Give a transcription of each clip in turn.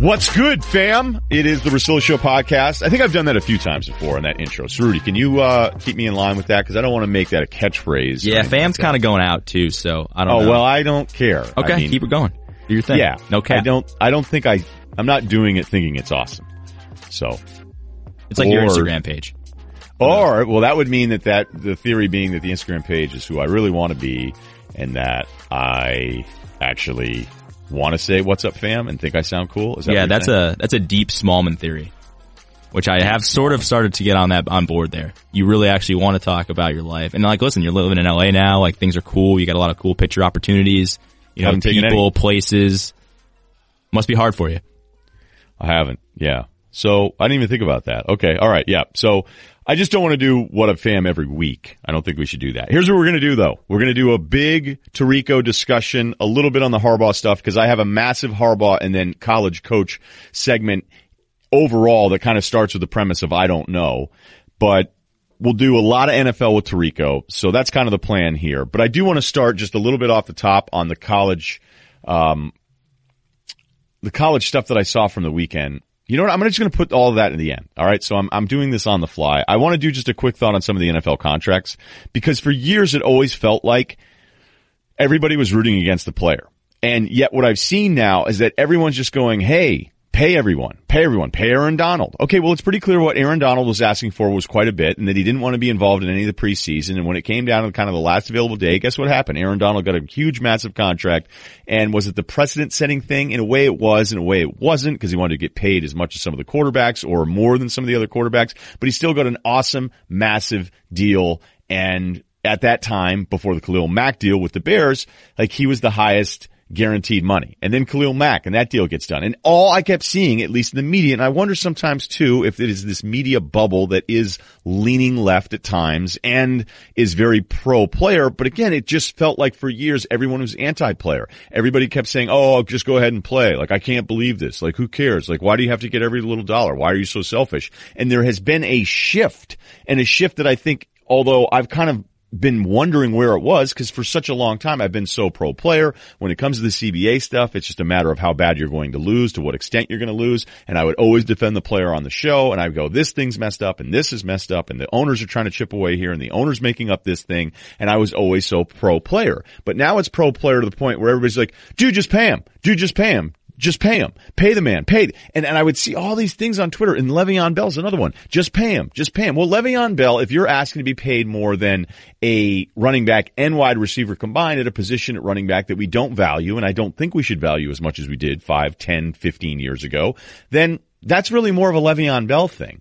What's good, fam? It is the Russillo Show podcast. I think I've done that a few times before in that intro. So, Rudy, can you uh, keep me in line with that? Because I don't want to make that a catchphrase. Yeah, fam's kind of going out too, so I don't Oh know. well, I don't care. okay, I mean, keep it going. Do your thing. Yeah, no cap. I don't. I don't think I. I'm not doing it thinking it's awesome. So, It's like your Instagram page. or well, that would mean that that the theory being that the Instagram page is who I really want to be, and that I actually want to say "What's up, fam?" and think I sound cool. Is that Yeah, that's saying? a that's a deep Smallman theory, which I have sort of started to get on that on board. There, you really actually want to talk about your life, and like, listen, you're living in LA now. Like, things are cool. You got a lot of cool picture opportunities. You know, people, any. places. Must be hard for you. I haven't. Yeah. So I didn't even think about that. Okay. All right. Yeah. So I just don't want to do what a fam every week. I don't think we should do that. Here's what we're going to do though. We're going to do a big Tirico discussion, a little bit on the Harbaugh stuff because I have a massive Harbaugh and then college coach segment overall that kind of starts with the premise of I don't know, but we'll do a lot of NFL with Tirico. So that's kind of the plan here. But I do want to start just a little bit off the top on the college, um, the college stuff that I saw from the weekend. You know what? I'm just going to put all of that in the end. All right. So I'm, I'm doing this on the fly. I want to do just a quick thought on some of the NFL contracts because for years it always felt like everybody was rooting against the player. And yet what I've seen now is that everyone's just going, Hey, pay everyone, pay everyone, pay Aaron Donald. Okay. Well, it's pretty clear what Aaron Donald was asking for was quite a bit and that he didn't want to be involved in any of the preseason. And when it came down to kind of the last available day, guess what happened? Aaron Donald got a huge, massive contract. And was it the precedent setting thing? In a way it was, in a way it wasn't because he wanted to get paid as much as some of the quarterbacks or more than some of the other quarterbacks, but he still got an awesome, massive deal. And at that time, before the Khalil Mack deal with the Bears, like he was the highest guaranteed money. And then Khalil Mack and that deal gets done. And all I kept seeing, at least in the media, and I wonder sometimes too if it is this media bubble that is leaning left at times and is very pro player. But again, it just felt like for years everyone was anti player. Everybody kept saying, Oh, just go ahead and play. Like, I can't believe this. Like, who cares? Like, why do you have to get every little dollar? Why are you so selfish? And there has been a shift and a shift that I think, although I've kind of been wondering where it was because for such a long time I've been so pro player. When it comes to the CBA stuff, it's just a matter of how bad you're going to lose, to what extent you're going to lose. And I would always defend the player on the show and I go, this thing's messed up and this is messed up and the owners are trying to chip away here and the owner's making up this thing. And I was always so pro player. But now it's pro player to the point where everybody's like, dude, just pay him. Dude, just pay him. Just pay him. Pay the man. Pay. And, and I would see all these things on Twitter and Le'Veon Bell's another one. Just pay him. Just pay him. Well, Le'Veon Bell, if you're asking to be paid more than a running back and wide receiver combined at a position at running back that we don't value, and I don't think we should value as much as we did 5, 10, 15 years ago, then that's really more of a Le'Veon Bell thing.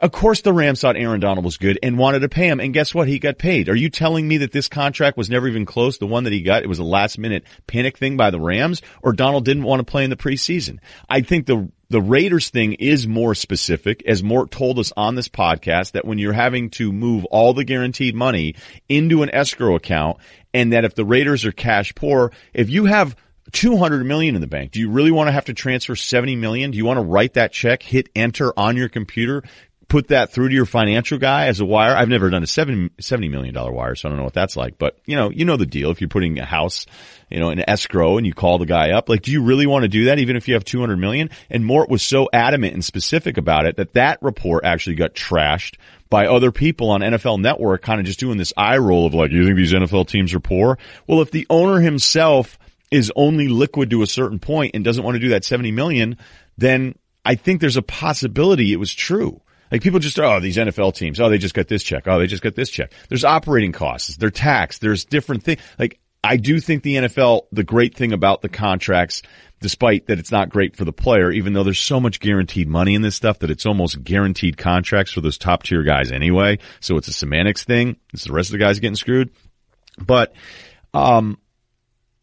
Of course the Rams thought Aaron Donald was good and wanted to pay him. And guess what? He got paid. Are you telling me that this contract was never even close? The one that he got, it was a last minute panic thing by the Rams or Donald didn't want to play in the preseason. I think the, the Raiders thing is more specific as Mort told us on this podcast that when you're having to move all the guaranteed money into an escrow account and that if the Raiders are cash poor, if you have 200 million in the bank. Do you really want to have to transfer 70 million? Do you want to write that check, hit enter on your computer, put that through to your financial guy as a wire? I've never done a seven, $70 million wire, so I don't know what that's like, but you know, you know the deal. If you're putting a house, you know, in escrow and you call the guy up, like, do you really want to do that even if you have 200 million? And Mort was so adamant and specific about it that that report actually got trashed by other people on NFL Network, kind of just doing this eye roll of like, you think these NFL teams are poor? Well, if the owner himself is only liquid to a certain point and doesn't want to do that 70 million, then I think there's a possibility it was true. Like people just, oh, these NFL teams, oh, they just got this check. Oh, they just got this check. There's operating costs. They're taxed. There's different things. Like I do think the NFL, the great thing about the contracts, despite that it's not great for the player, even though there's so much guaranteed money in this stuff that it's almost guaranteed contracts for those top tier guys anyway. So it's a semantics thing. It's the rest of the guys getting screwed. But, um,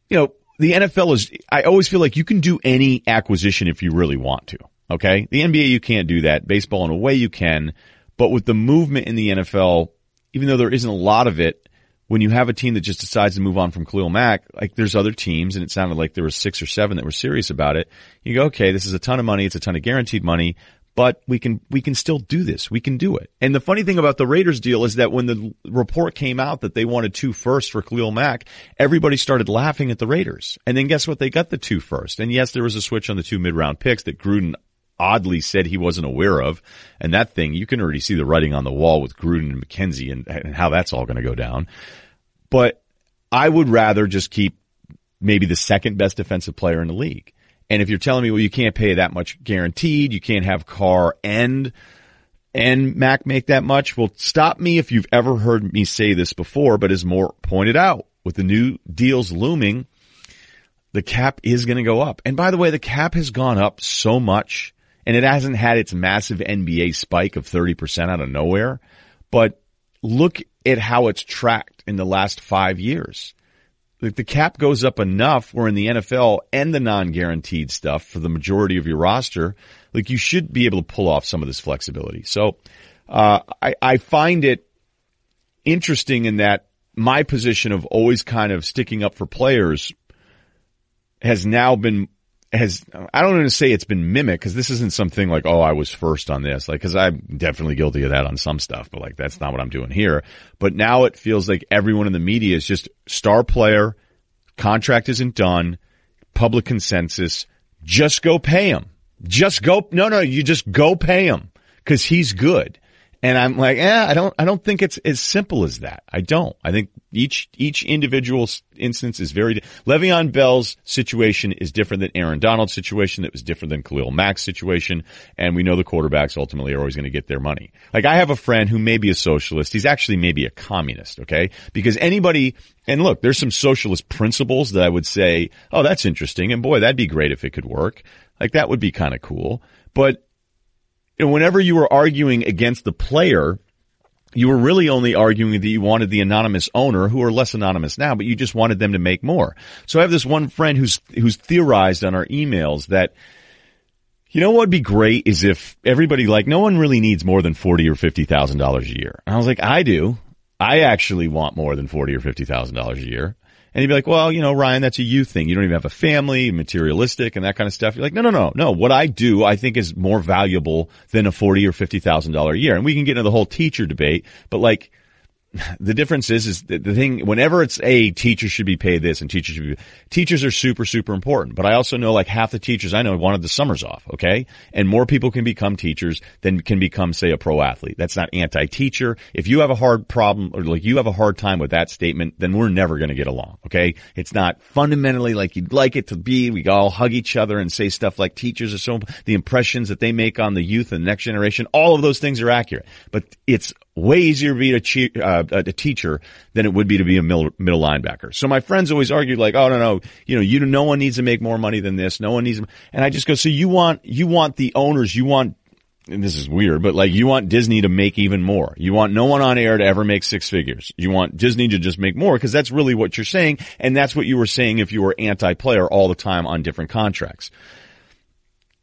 you know, the NFL is, I always feel like you can do any acquisition if you really want to. Okay. The NBA, you can't do that. Baseball, in a way, you can. But with the movement in the NFL, even though there isn't a lot of it, when you have a team that just decides to move on from Khalil Mack, like there's other teams, and it sounded like there were six or seven that were serious about it. You go, okay, this is a ton of money. It's a ton of guaranteed money, but we can, we can still do this. We can do it. And the funny thing about the Raiders deal is that when the report came out that they wanted two first for Khalil Mack, everybody started laughing at the Raiders. And then guess what? They got the two first. And yes, there was a switch on the two mid round picks that Gruden oddly said he wasn't aware of. And that thing, you can already see the writing on the wall with Gruden and McKenzie and, and how that's all going to go down. But I would rather just keep maybe the second best defensive player in the league. And if you're telling me, well, you can't pay that much guaranteed, you can't have Carr and and Mack make that much, well, stop me if you've ever heard me say this before, but as more pointed out, with the new deals looming, the cap is going to go up. And by the way, the cap has gone up so much and it hasn't had its massive NBA spike of 30% out of nowhere, but look at how it's tracked in the last five years like the cap goes up enough where in the NFL and the non-guaranteed stuff for the majority of your roster, like you should be able to pull off some of this flexibility. So, uh, I, I find it interesting in that my position of always kind of sticking up for players has now been has I don't want to say it's been mimicked because this isn't something like oh I was first on this. Like because I'm definitely guilty of that on some stuff but like that's not what I'm doing here. But now it feels like everyone in the media is just star player contract isn't done public consensus just go pay him. Just go no no you just go pay him because he's good and I'm like, yeah, I don't, I don't think it's as simple as that. I don't. I think each, each individual instance is very, Le'Veon Bell's situation is different than Aaron Donald's situation. That was different than Khalil Mack's situation. And we know the quarterbacks ultimately are always going to get their money. Like I have a friend who may be a socialist. He's actually maybe a communist. Okay. Because anybody, and look, there's some socialist principles that I would say, oh, that's interesting. And boy, that'd be great if it could work. Like that would be kind of cool. But and whenever you were arguing against the player, you were really only arguing that you wanted the anonymous owner, who are less anonymous now, but you just wanted them to make more. So I have this one friend who's who's theorized on our emails that you know what would be great is if everybody like no one really needs more than forty or fifty thousand dollars a year. And I was like, I do. I actually want more than forty or fifty thousand dollars a year. And he'd be like, well, you know, Ryan, that's a you thing. You don't even have a family, materialistic and that kind of stuff. You're like, no, no, no, no. What I do, I think is more valuable than a forty or fifty thousand dollar a year. And we can get into the whole teacher debate, but like, the difference is, is the thing, whenever it's a teacher should be paid this and teachers should be, teachers are super, super important. But I also know like half the teachers I know wanted the summers off. Okay. And more people can become teachers than can become, say, a pro athlete. That's not anti-teacher. If you have a hard problem or like you have a hard time with that statement, then we're never going to get along. Okay. It's not fundamentally like you'd like it to be. We all hug each other and say stuff like teachers are so, the impressions that they make on the youth and the next generation, all of those things are accurate. But it's way easier to be a, che- uh, a teacher than it would be to be a middle, middle linebacker. So my friends always argued like, oh no, no, you know, you, no one needs to make more money than this. No one needs, and I just go, so you want, you want the owners, you want, and this is weird, but like you want Disney to make even more. You want no one on air to ever make six figures. You want Disney to just make more because that's really what you're saying. And that's what you were saying if you were anti-player all the time on different contracts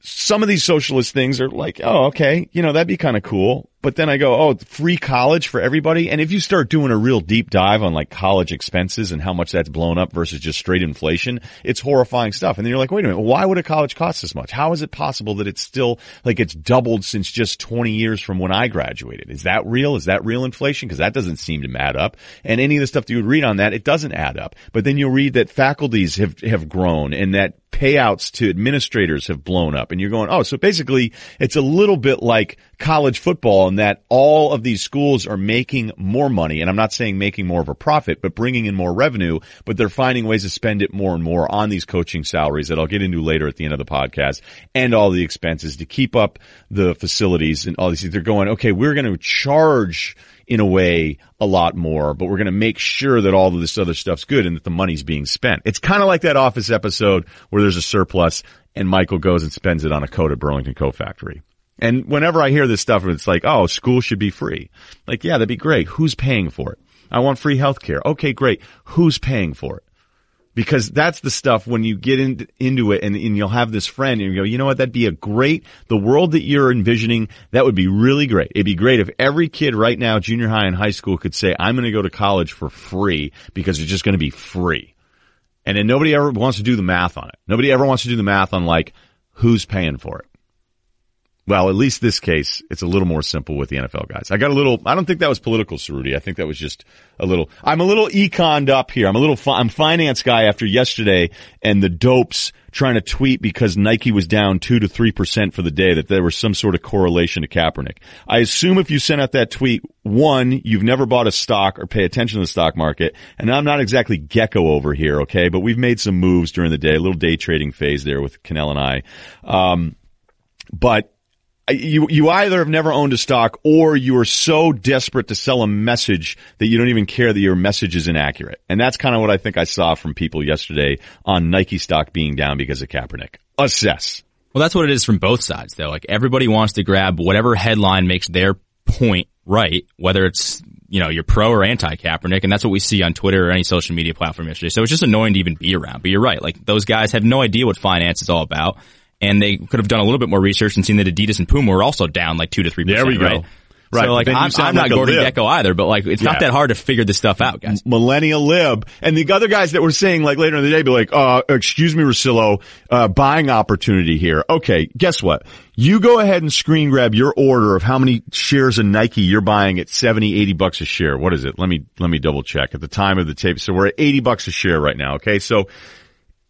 some of these socialist things are like, oh, okay, you know, that'd be kind of cool. But then I go, oh, free college for everybody. And if you start doing a real deep dive on like college expenses and how much that's blown up versus just straight inflation, it's horrifying stuff. And then you're like, wait a minute, why would a college cost this much? How is it possible that it's still like it's doubled since just 20 years from when I graduated? Is that real? Is that real inflation? Because that doesn't seem to add up. And any of the stuff that you would read on that, it doesn't add up. But then you'll read that faculties have, have grown and that payouts to administrators have blown up and you're going, oh, so basically it's a little bit like college football and that all of these schools are making more money. And I'm not saying making more of a profit, but bringing in more revenue, but they're finding ways to spend it more and more on these coaching salaries that I'll get into later at the end of the podcast and all the expenses to keep up the facilities and all these. Things. They're going, okay, we're going to charge in a way a lot more, but we're going to make sure that all of this other stuff's good and that the money's being spent. It's kind of like that office episode where there's a surplus and Michael goes and spends it on a coat at Burlington Coat Factory. And whenever I hear this stuff, it's like, oh, school should be free. Like, yeah, that'd be great. Who's paying for it? I want free healthcare. Okay, great. Who's paying for it? because that's the stuff when you get in, into it and, and, you'll have this friend and you go, you know what, that'd be a great, the world that you're envisioning, that would be really great. It'd be great if every kid right now, junior high and high school could say, I'm going to go to college for free because it's just going to be free. And then nobody ever wants to do the math on it. Nobody ever wants to do the math on like, who's paying for it? Well, at least this case, it's a little more simple with the NFL guys. I got a little, I don't think that was political, Cerruti. I think that was just a little, I'm a little econed up here. I'm a little, I'm finance guy after yesterday and the dopes trying to tweet because Nike was down two to three percent for the day that there was some sort of correlation to Kaepernick. I assume if you sent out that tweet, one, you've never bought a stock or pay attention to the stock market. And I'm not exactly Gekko over here, okay? But we've made some moves during the day, a little day trading phase there with Kanell and I. Um, but you you either have never owned a stock or you are so desperate to sell a message that you don't even care that your message is inaccurate. And that's kind of what I think I saw from people yesterday on Nike stock being down because of Kaepernick. Assess. Well, that's what it is from both sides though. Like everybody wants to grab whatever headline makes their point right, whether it's you know, you're pro or anti Kaepernick, and that's what we see on Twitter or any social media platform yesterday. So it's just annoying to even be around. But you're right. Like those guys have no idea what finance is all about and they could have done a little bit more research and seen that Adidas and Puma were also down like two to three percent. There we go. Right? Right. So like I'm, I'm not like Gordon. Gekko either, but like it's Yeah. not that hard to figure this stuff out, guys. millennial lib. And the other guys that were saying like later in the day be like, uh, excuse me, Russillo, uh, buying opportunity here. Okay, guess what? You go ahead and screen grab your order of how many shares of Nike you're buying at 70, 80 bucks a share. What is it? Let me, let me double check at the time of the tape. So we're at 80 bucks a share right now. Okay. So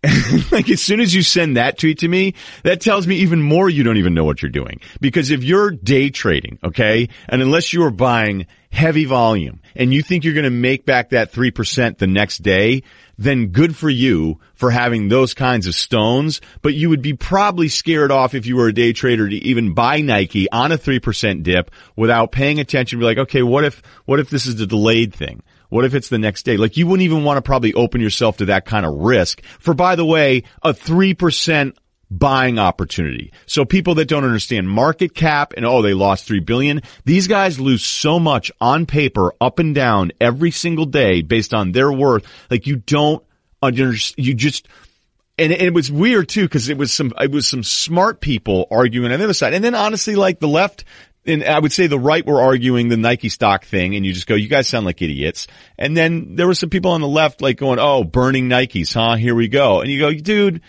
like as soon as you send that tweet to me, that tells me even more you don't even know what you're doing. Because if you're day trading, okay, and unless you are buying heavy volume and you think you're going to make back that 3% the next day, then good for you for having those kinds of stones. But you would be probably scared off if you were a day trader to even buy Nike on a 3% dip without paying attention. Be like, okay, what if, what if this is the delayed thing? What if it's the next day? Like you wouldn't even want to probably open yourself to that kind of risk for, by the way, a 3% buying opportunity. So people that don't understand market cap and oh, they lost 3 billion. These guys lose so much on paper up and down every single day based on their worth. Like you don't understand, you just, and it, it was weird too because it was some it was some smart people arguing on the other side, and then honestly, like the left. And I would say the right were arguing the Nike stock thing, and you just go, "You guys sound like idiots." And then there were some people on the left like going, "Oh, burning Nikes, huh? Here we go." And you go, "Dude,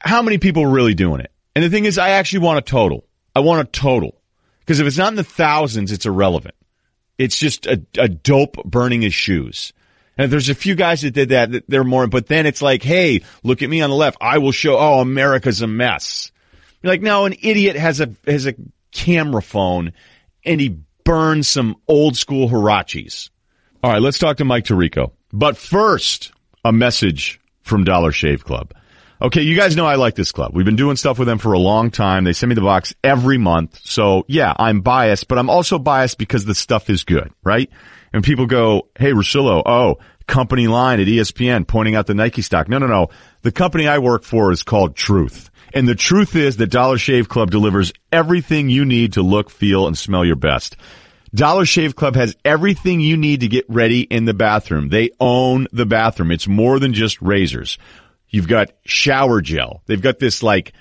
how many people are really doing it?" And the thing is, I actually want a total. I want a total because if it's not in the thousands, it's irrelevant. It's just a, a dope burning his shoes. And there's a few guys that did that, that they're more, but then it's like, hey, look at me on the left. I will show, oh, America's a mess. You're like, no, an idiot has a, has a camera phone and he burned some old school Huaraches. All right, let's talk to Mike Tirico. But first, a message from Dollar Shave Club. Okay, you guys know I like this club. We've been doing stuff with them for a long time. They send me the box every month. So yeah, I'm biased, but I'm also biased because the stuff is good, right? And people go, Hey, Russillo, oh, company line at ESPN pointing out the Nike stock. No, no, no. The company I work for is called Truth. And the truth is that Dollar Shave Club delivers everything you need to look, feel, and smell your best. Dollar Shave Club has everything you need to get ready in the bathroom. They own the bathroom. It's more than just razors. You've got shower gel. They've got this like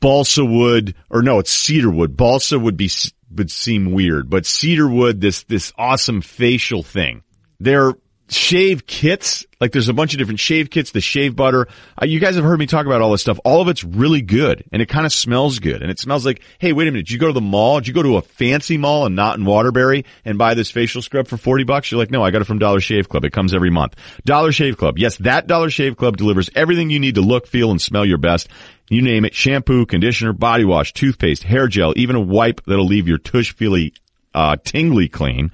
balsa wood, or no, it's cedar wood. Balsa would be, would seem weird, but cedar wood, this, this awesome facial thing. They're shave kits. Like there's a bunch of different shave kits, the shave butter. Uh, you guys have heard me talk about all this stuff. All of it's really good and it kind of smells good. And it smells like, hey, wait a minute. Did you go to the mall? Did you go to a fancy mall and not in Waterbury and buy this facial scrub for 40 bucks? You're like, no, I got it from Dollar Shave Club. It comes every month. Dollar Shave Club. Yes, that Dollar Shave Club delivers everything you need to look, feel, and smell your best. You name it. Shampoo, conditioner, body wash, toothpaste, hair gel, even a wipe that'll leave your tush feely, uh, tingly clean.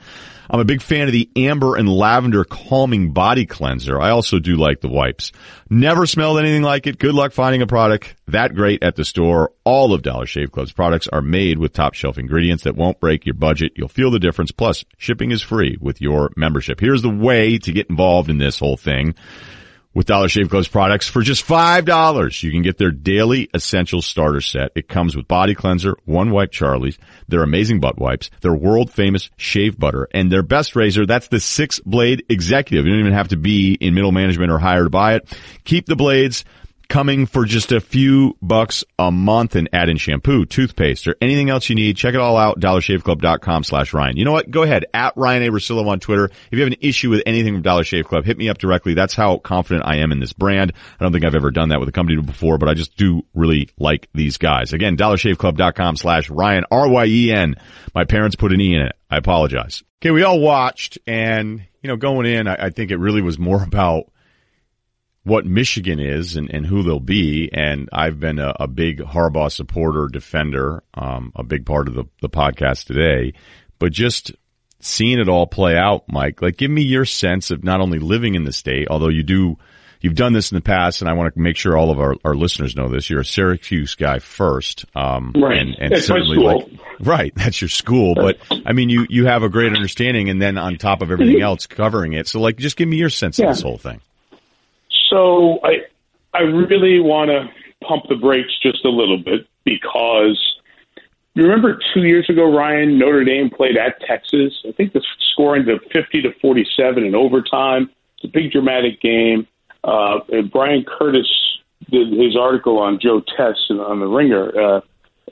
I'm a big fan of the amber and lavender calming body cleanser. I also do like the wipes. Never smelled anything like it. Good luck finding a product that great at the store. All of Dollar Shave Club's products are made with top shelf ingredients that won't break your budget. You'll feel the difference. Plus, shipping is free with your membership. Here's the way to get involved in this whole thing with Dollar Shave Club's products for just $5. You can get their daily essential starter set. It comes with body cleanser, one wipe Charlie's, their amazing butt wipes, their world famous shave butter, and their best razor. That's the six blade executive. You don't even have to be in middle management or hire to buy it. Keep the blades coming for just a few bucks a month and add in shampoo, toothpaste, or anything else you need. Check it all out, dollarshaveclub.com slash Ryan. You know what? Go ahead, at Ryan A. Russillo on Twitter. If you have an issue with anything from Dollar Shave Club, hit me up directly. That's how confident I am in this brand. I don't think I've ever done that with a company before, but I just do really like these guys. Again, dollarshaveclub.com slash Ryan, R-Y-E-N. My parents put an E in it. I apologize. Okay, we all watched and, you know, going in, I, I think it really was more about what Michigan is and, and who they'll be. And I've been a, a big Harbaugh supporter, defender, um, a big part of the, the podcast today. But just seeing it all play out, Mike, like give me your sense of not only living in the state, although you do, you've done this in the past, and I want to make sure all of our, our listeners know this. You're a Syracuse guy first, um, right? And, and that's certainly like, right, that's your school. But I mean, you you have a great understanding, and then on top of everything else, covering it. So, like, just give me your sense Yeah. of this whole thing. So I I really want to pump the brakes just a little bit because you remember two years ago, Ryan Notre Dame played at Texas. I think the score ended up fifty to forty seven in overtime. It's a big dramatic game. Uh, and Bryan Curtis did his article on Joe Tess and on the Ringer, uh,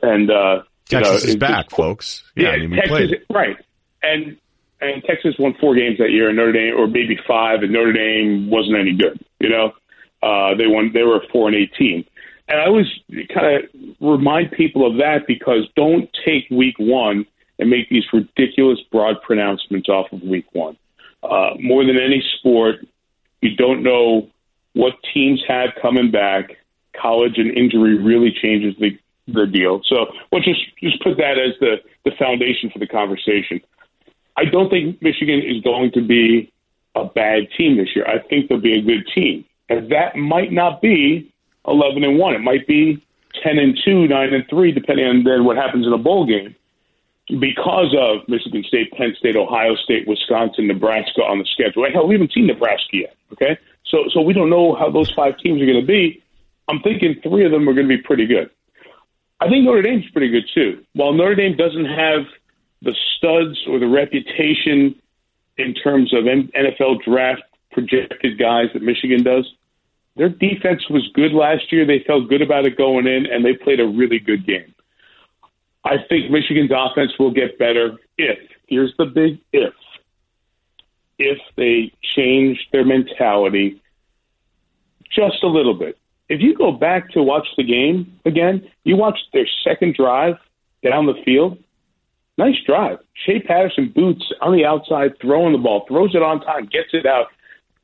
and uh, you know, Texas is back, just- folks. Yeah, I mean, we Texas, played. right, and and Texas won four games that year, and Notre Dame, or maybe five, and Notre Dame wasn't any good. You know, uh, they won. They were four and eighteen, and I always kind of remind people of that because don't take week one and make these ridiculous broad pronouncements off of week one. Uh, more than any sport, you don't know what teams have coming back. College and injury really changes the the deal. So, we'll just just put that as the the foundation for the conversation. I don't think Michigan is going to be a bad team this year. I think they'll be a good team, and that might not be eleven and one. It might be ten and two, nine and three, depending on then what happens in a bowl game. Because of Michigan State, Penn State, Ohio State, Wisconsin, Nebraska on the schedule. Hell, we haven't seen Nebraska yet. Okay, so so we don't know how those five teams are going to be. I'm thinking three of them are going to be pretty good. I think Notre Dame's pretty good too. While Notre Dame doesn't have the studs or the reputation in terms of NFL draft projected guys that Michigan does, their defense was good last year. They felt good about it going in, and they played a really good game. I think Michigan's offense will get better if, here's the big if, if they change their mentality just a little bit. If you go back to watch the game again, you watch their second drive down the field. Nice drive. Shea Patterson boots on the outside, throwing the ball, throws it on time, gets it out.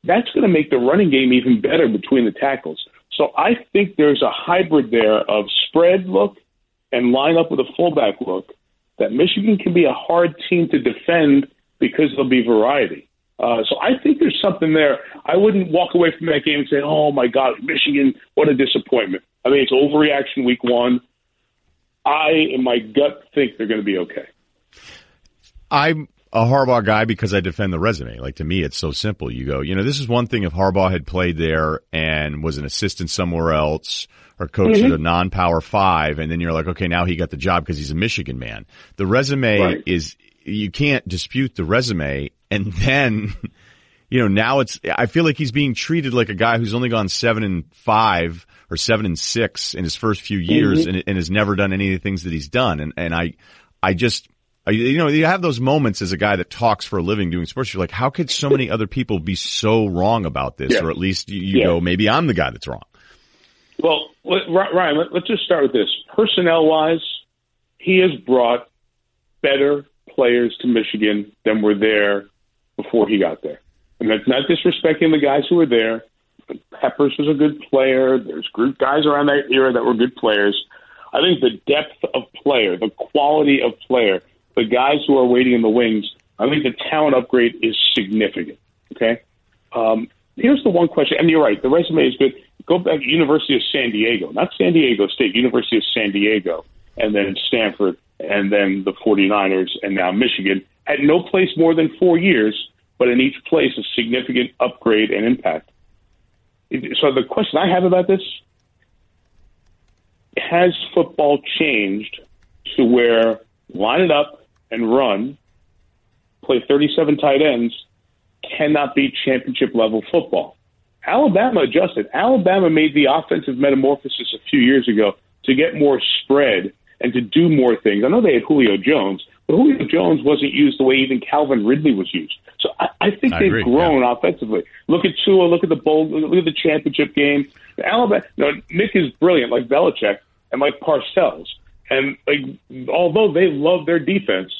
That's going to make the running game even better between the tackles. So I think there's a hybrid there of spread look and line up with a fullback look that Michigan can be a hard team to defend because there'll be variety. Uh, so I think there's something there. I wouldn't walk away from that game and say, "Oh my God, Michigan, what a disappointment." I mean, it's overreaction week one. I, in my gut, think they're going to be okay. I'm a Harbaugh guy because I defend the resume. Like to me, it's so simple. You go, you know, this is one thing if Harbaugh had played there and was an assistant somewhere else or coached mm-hmm. at a non-power five, and then you're like, okay, now he got the job because he's a Michigan man. The resume Right. is you can't dispute the resume, and then. You know, now it's, I feel like he's being treated like a guy who's only gone seven and five or seven and six in his first few years mm-hmm. and, and has never done any of the things that he's done. And, and I, I just, Uh, you know, you have those moments as a guy that talks for a living doing sports. You're like, how could so many other people be so wrong about this? Yeah. Or at least you, you Yeah. go, maybe I'm the guy that's wrong. Well, Ryan, let, let's just start with this. Personnel wise, he has brought better players to Michigan than were there before he got there. And that's not disrespecting the guys who were there. Peppers was a good player. There's group guys around that era that were good players. I think the depth of player, the quality of player, the guys who are waiting in the wings, I think the talent upgrade is significant. Okay. Um, here's the one question, and you're right. The resume is good. Go back to University of San Diego, not San Diego State, University of San Diego, and then Stanford, and then the 49ers, and now Michigan. At no place more than four years, but in each place a significant upgrade and impact. So the question I have about this has football changed to where line it up and run, play 37 tight ends, cannot be championship level football? Alabama adjusted. Alabama made the offensive metamorphosis a few years ago to get more spread and to do more things. I know they had Julio Jones, but Julio Jones wasn't used the way even Calvin Ridley was used. So I, I think I they've agree, grown yeah. offensively. Look at Tua. Look at the bowl. Look at the championship game. Alabama. No, Nick is brilliant, like Belichick and like Parcells. And like, although they love their defense,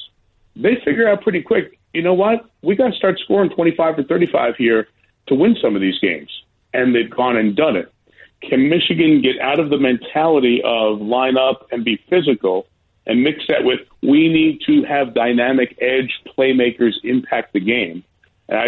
they figure out pretty quick. You know what? We got to start scoring twenty five or thirty five here to win some of these games, and they've gone and done it. Can Michigan get out of the mentality of line up and be physical and mix that with we need to have dynamic edge playmakers impact the game? And I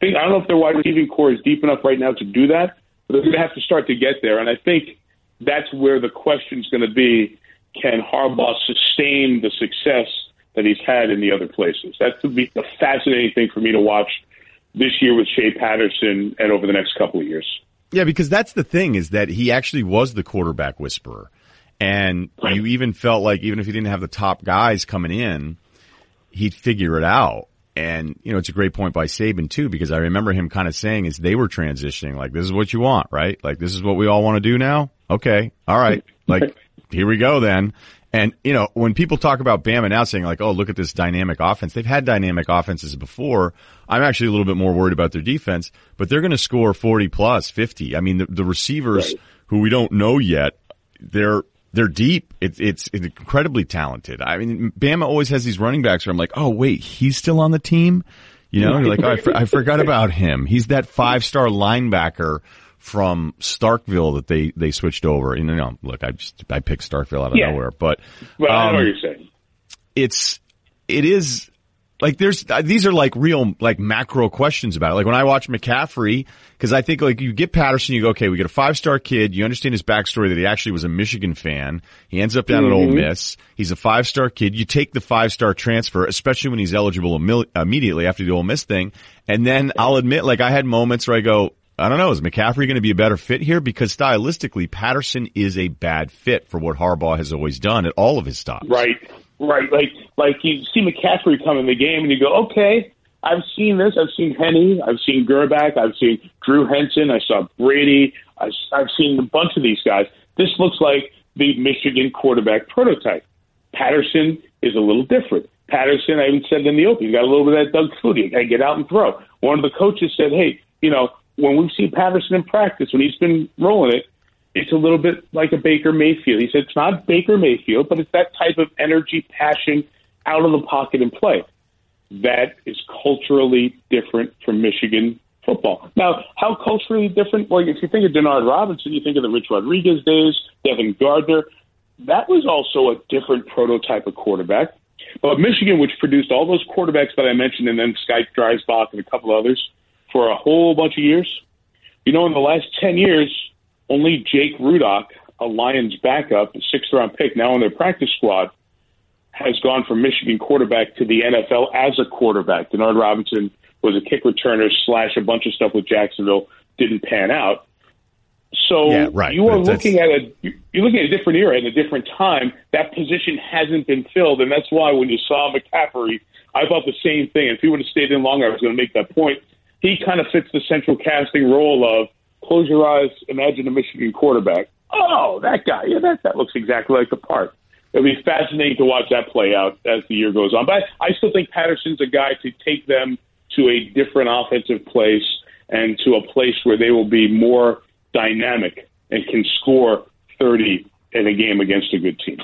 think I don't know if their wide receiving core is deep enough right now to do that, but they're going to have to start to get there. And I think that's where the question is going to be: Can Harbaugh sustain the success that he's had in the other places? That's the, be a fascinating thing for me to watch this year with Shea Patterson and over the next couple of years. Yeah, because that's the thing is that he actually was the quarterback whisperer. And Right. you even felt like even if he didn't have the top guys coming in, he'd figure it out. And, you know, it's a great point by Saban too, because I remember him kind of saying as they were transitioning, like, this is what you want, right? Like, this is what we all want to do now. Okay. All right. Like, here we go then. And, you know, when people talk about Bama now saying like, oh, look at this dynamic offense, they've had dynamic offenses before. I'm actually a little bit more worried about their defense, but they're going to score 40 plus 50. I mean, the, the receivers Right. who we don't know yet, they're, they're deep. It's, it's incredibly talented. I mean, Bama always has these running backs where I'm like, oh, wait, he's still on the team? You know, you're like, oh, I, for- I forgot about him. He's that five star linebacker from Starkville that they, they switched over. And, you know, look, I just, I picked Starkville out of Yeah. nowhere, but, But I know um, what you're saying. it's it is like there's uh, these are like real like macro questions about it. Like when I watch McCaffrey, because I think like you get Patterson, you go, okay, we get a five star kid. You understand his backstory that he actually was a Michigan fan. He ends up down at Ole Miss. He's a five star kid. You take the five star transfer, especially when he's eligible imme- immediately after the Ole Miss thing. And then I'll admit, like I had moments where I go. I don't know. Is McCaffrey going to be a better fit here? Because stylistically, Patterson is a bad fit for what Harbaugh has always done at all of his stops. Right, right. Like like you see McCaffrey come in the game and you go, okay, I've seen this. I've seen Henne. I've seen Grbac. I've seen Drew Henson. I saw Brady. I've seen a bunch of these guys. This looks like the Michigan quarterback prototype. Patterson is a little different. Patterson, I even said in the open, he's got a little bit of that Doug Flutie. Got to get out and throw. One of the coaches said, hey, you know, when we see Patterson in practice, when he's been rolling it, it's a little bit like a Baker Mayfield. He said it's not Baker Mayfield, but it's that type of energy, passion, out of the pocket and play. That is culturally different from Michigan football. Now, how culturally different? Well, if you think of Denard Robinson, you think of the Rich Rodriguez days, Devin Gardner. That was also a different prototype of quarterback. But Michigan, which produced all those quarterbacks that I mentioned, and then Scott Dreisbach and a couple others for a whole bunch of years, you know, in the last 10 years, only Jake Rudock, a Lions backup, a sixth round pick, now on their practice squad, has gone from Michigan quarterback to the NFL as a quarterback. Denard Robinson was a kick returner slash a bunch of stuff with Jacksonville, didn't pan out. So Yeah, right. you are That's- looking at a you're looking at a different era and a different time. That position hasn't been filled, and that's why when you saw McCaffrey, I thought the same thing. If he would have stayed in longer, I was going to make that point. He kind of fits the central casting role of close your eyes, imagine a Michigan quarterback. Oh, that guy, yeah, that that looks exactly like the part. It'll be fascinating to watch that play out as the year goes on. But I still think Patterson's a guy to take them to a different offensive place and to a place where they will be more dynamic and can score 30 in a game against a good team.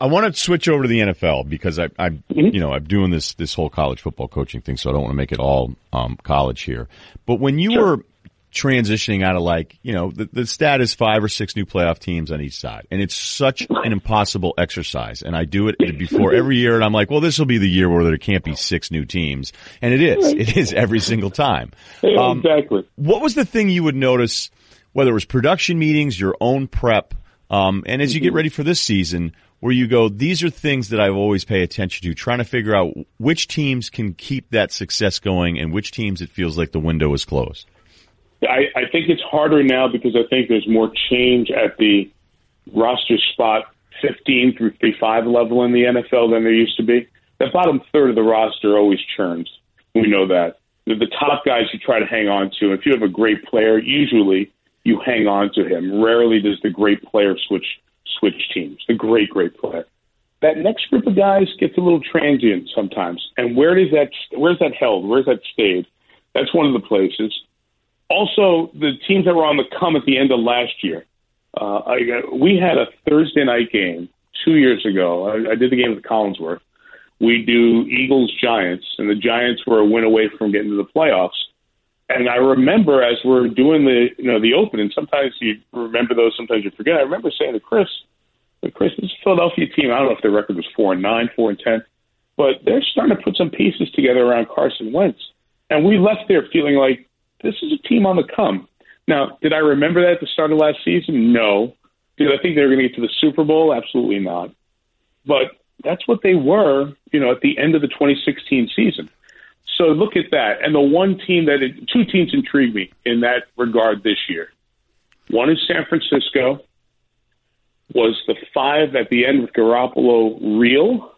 I want to switch over to the NFL because I, I'm, Mm-hmm. you know, I'm doing this this whole college football coaching thing, so I don't want to make it all um, college here. But when you were transitioning out of like, you know, the, the stat is five or six new playoff teams on each side, and it's such an impossible exercise. And I do it before every year, and I'm like, well, this will be the year where there can't be six new teams, and it is. It is every single time. Um, exactly. what was the thing you would notice, whether it was production meetings, your own prep, um, and as you get ready for this season, where you go, these are things that I've always pay attention to, trying to figure out which teams can keep that success going and which teams it feels like the window is closed. I, I think it's harder now because I think there's more change at the roster spot 15 through 35 level in the NFL than there used to be. The bottom third of the roster always churns. We know that. the, the top guys you try to hang on to. If you have a great player, usually you hang on to him. Rarely does the great player switch switch teams. The great great player. That next group of guys gets a little transient sometimes. And where does that where's that held? Where's that stayed? That's one of the places. Also, the teams that were on the come at the end of last year. Uh, I, we had a Thursday night game two years ago. I, I did the game with Collinsworth. We do Eagles Giants, and the Giants were a win away from getting to the playoffs. And I remember as we're doing the you know the opening, sometimes you remember those, sometimes you forget. I remember saying to Chris, Chris, this Philadelphia team, I don't know if their record was four and nine, four and ten, but they're starting to put some pieces together around Carson Wentz. And we left there feeling like this is a team on the come. Now, did I remember that at the start of last season? No. Did I think they were going to get to the Super Bowl? Absolutely not. But that's what they were, you know, at the end of the 2016 season. So look at that. And the one team that, it, two teams intrigue me in that regard this year. One is San Francisco. Was the five at the end with Garoppolo real?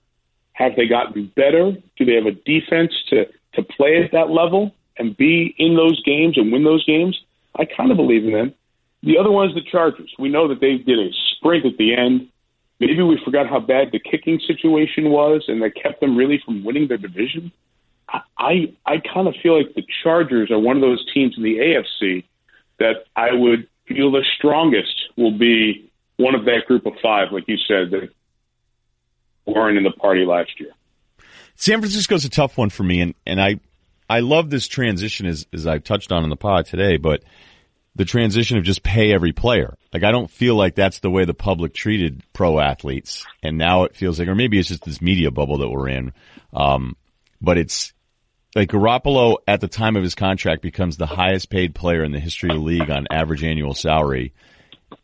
Have they gotten better? Do they have a defense to, to play at that level and be in those games and win those games? I kind of believe in them. The other one is the Chargers. We know that they did a sprint at the end. Maybe we forgot how bad the kicking situation was, and that kept them really from winning their division. I I kind of feel like the Chargers are one of those teams in the AFC that I would feel the strongest will be one of that group of five, like you said, that weren't in the party last year. San Francisco's a tough one for me, and, and I I love this transition as as I've touched on in the pod today, but the transition of just pay every player. Like I don't feel like that's the way the public treated pro athletes, and now it feels like, or maybe it's just this media bubble that we're in. Um, but it's like Garoppolo at the time of his contract becomes the highest paid player in the history of the league on average annual salary.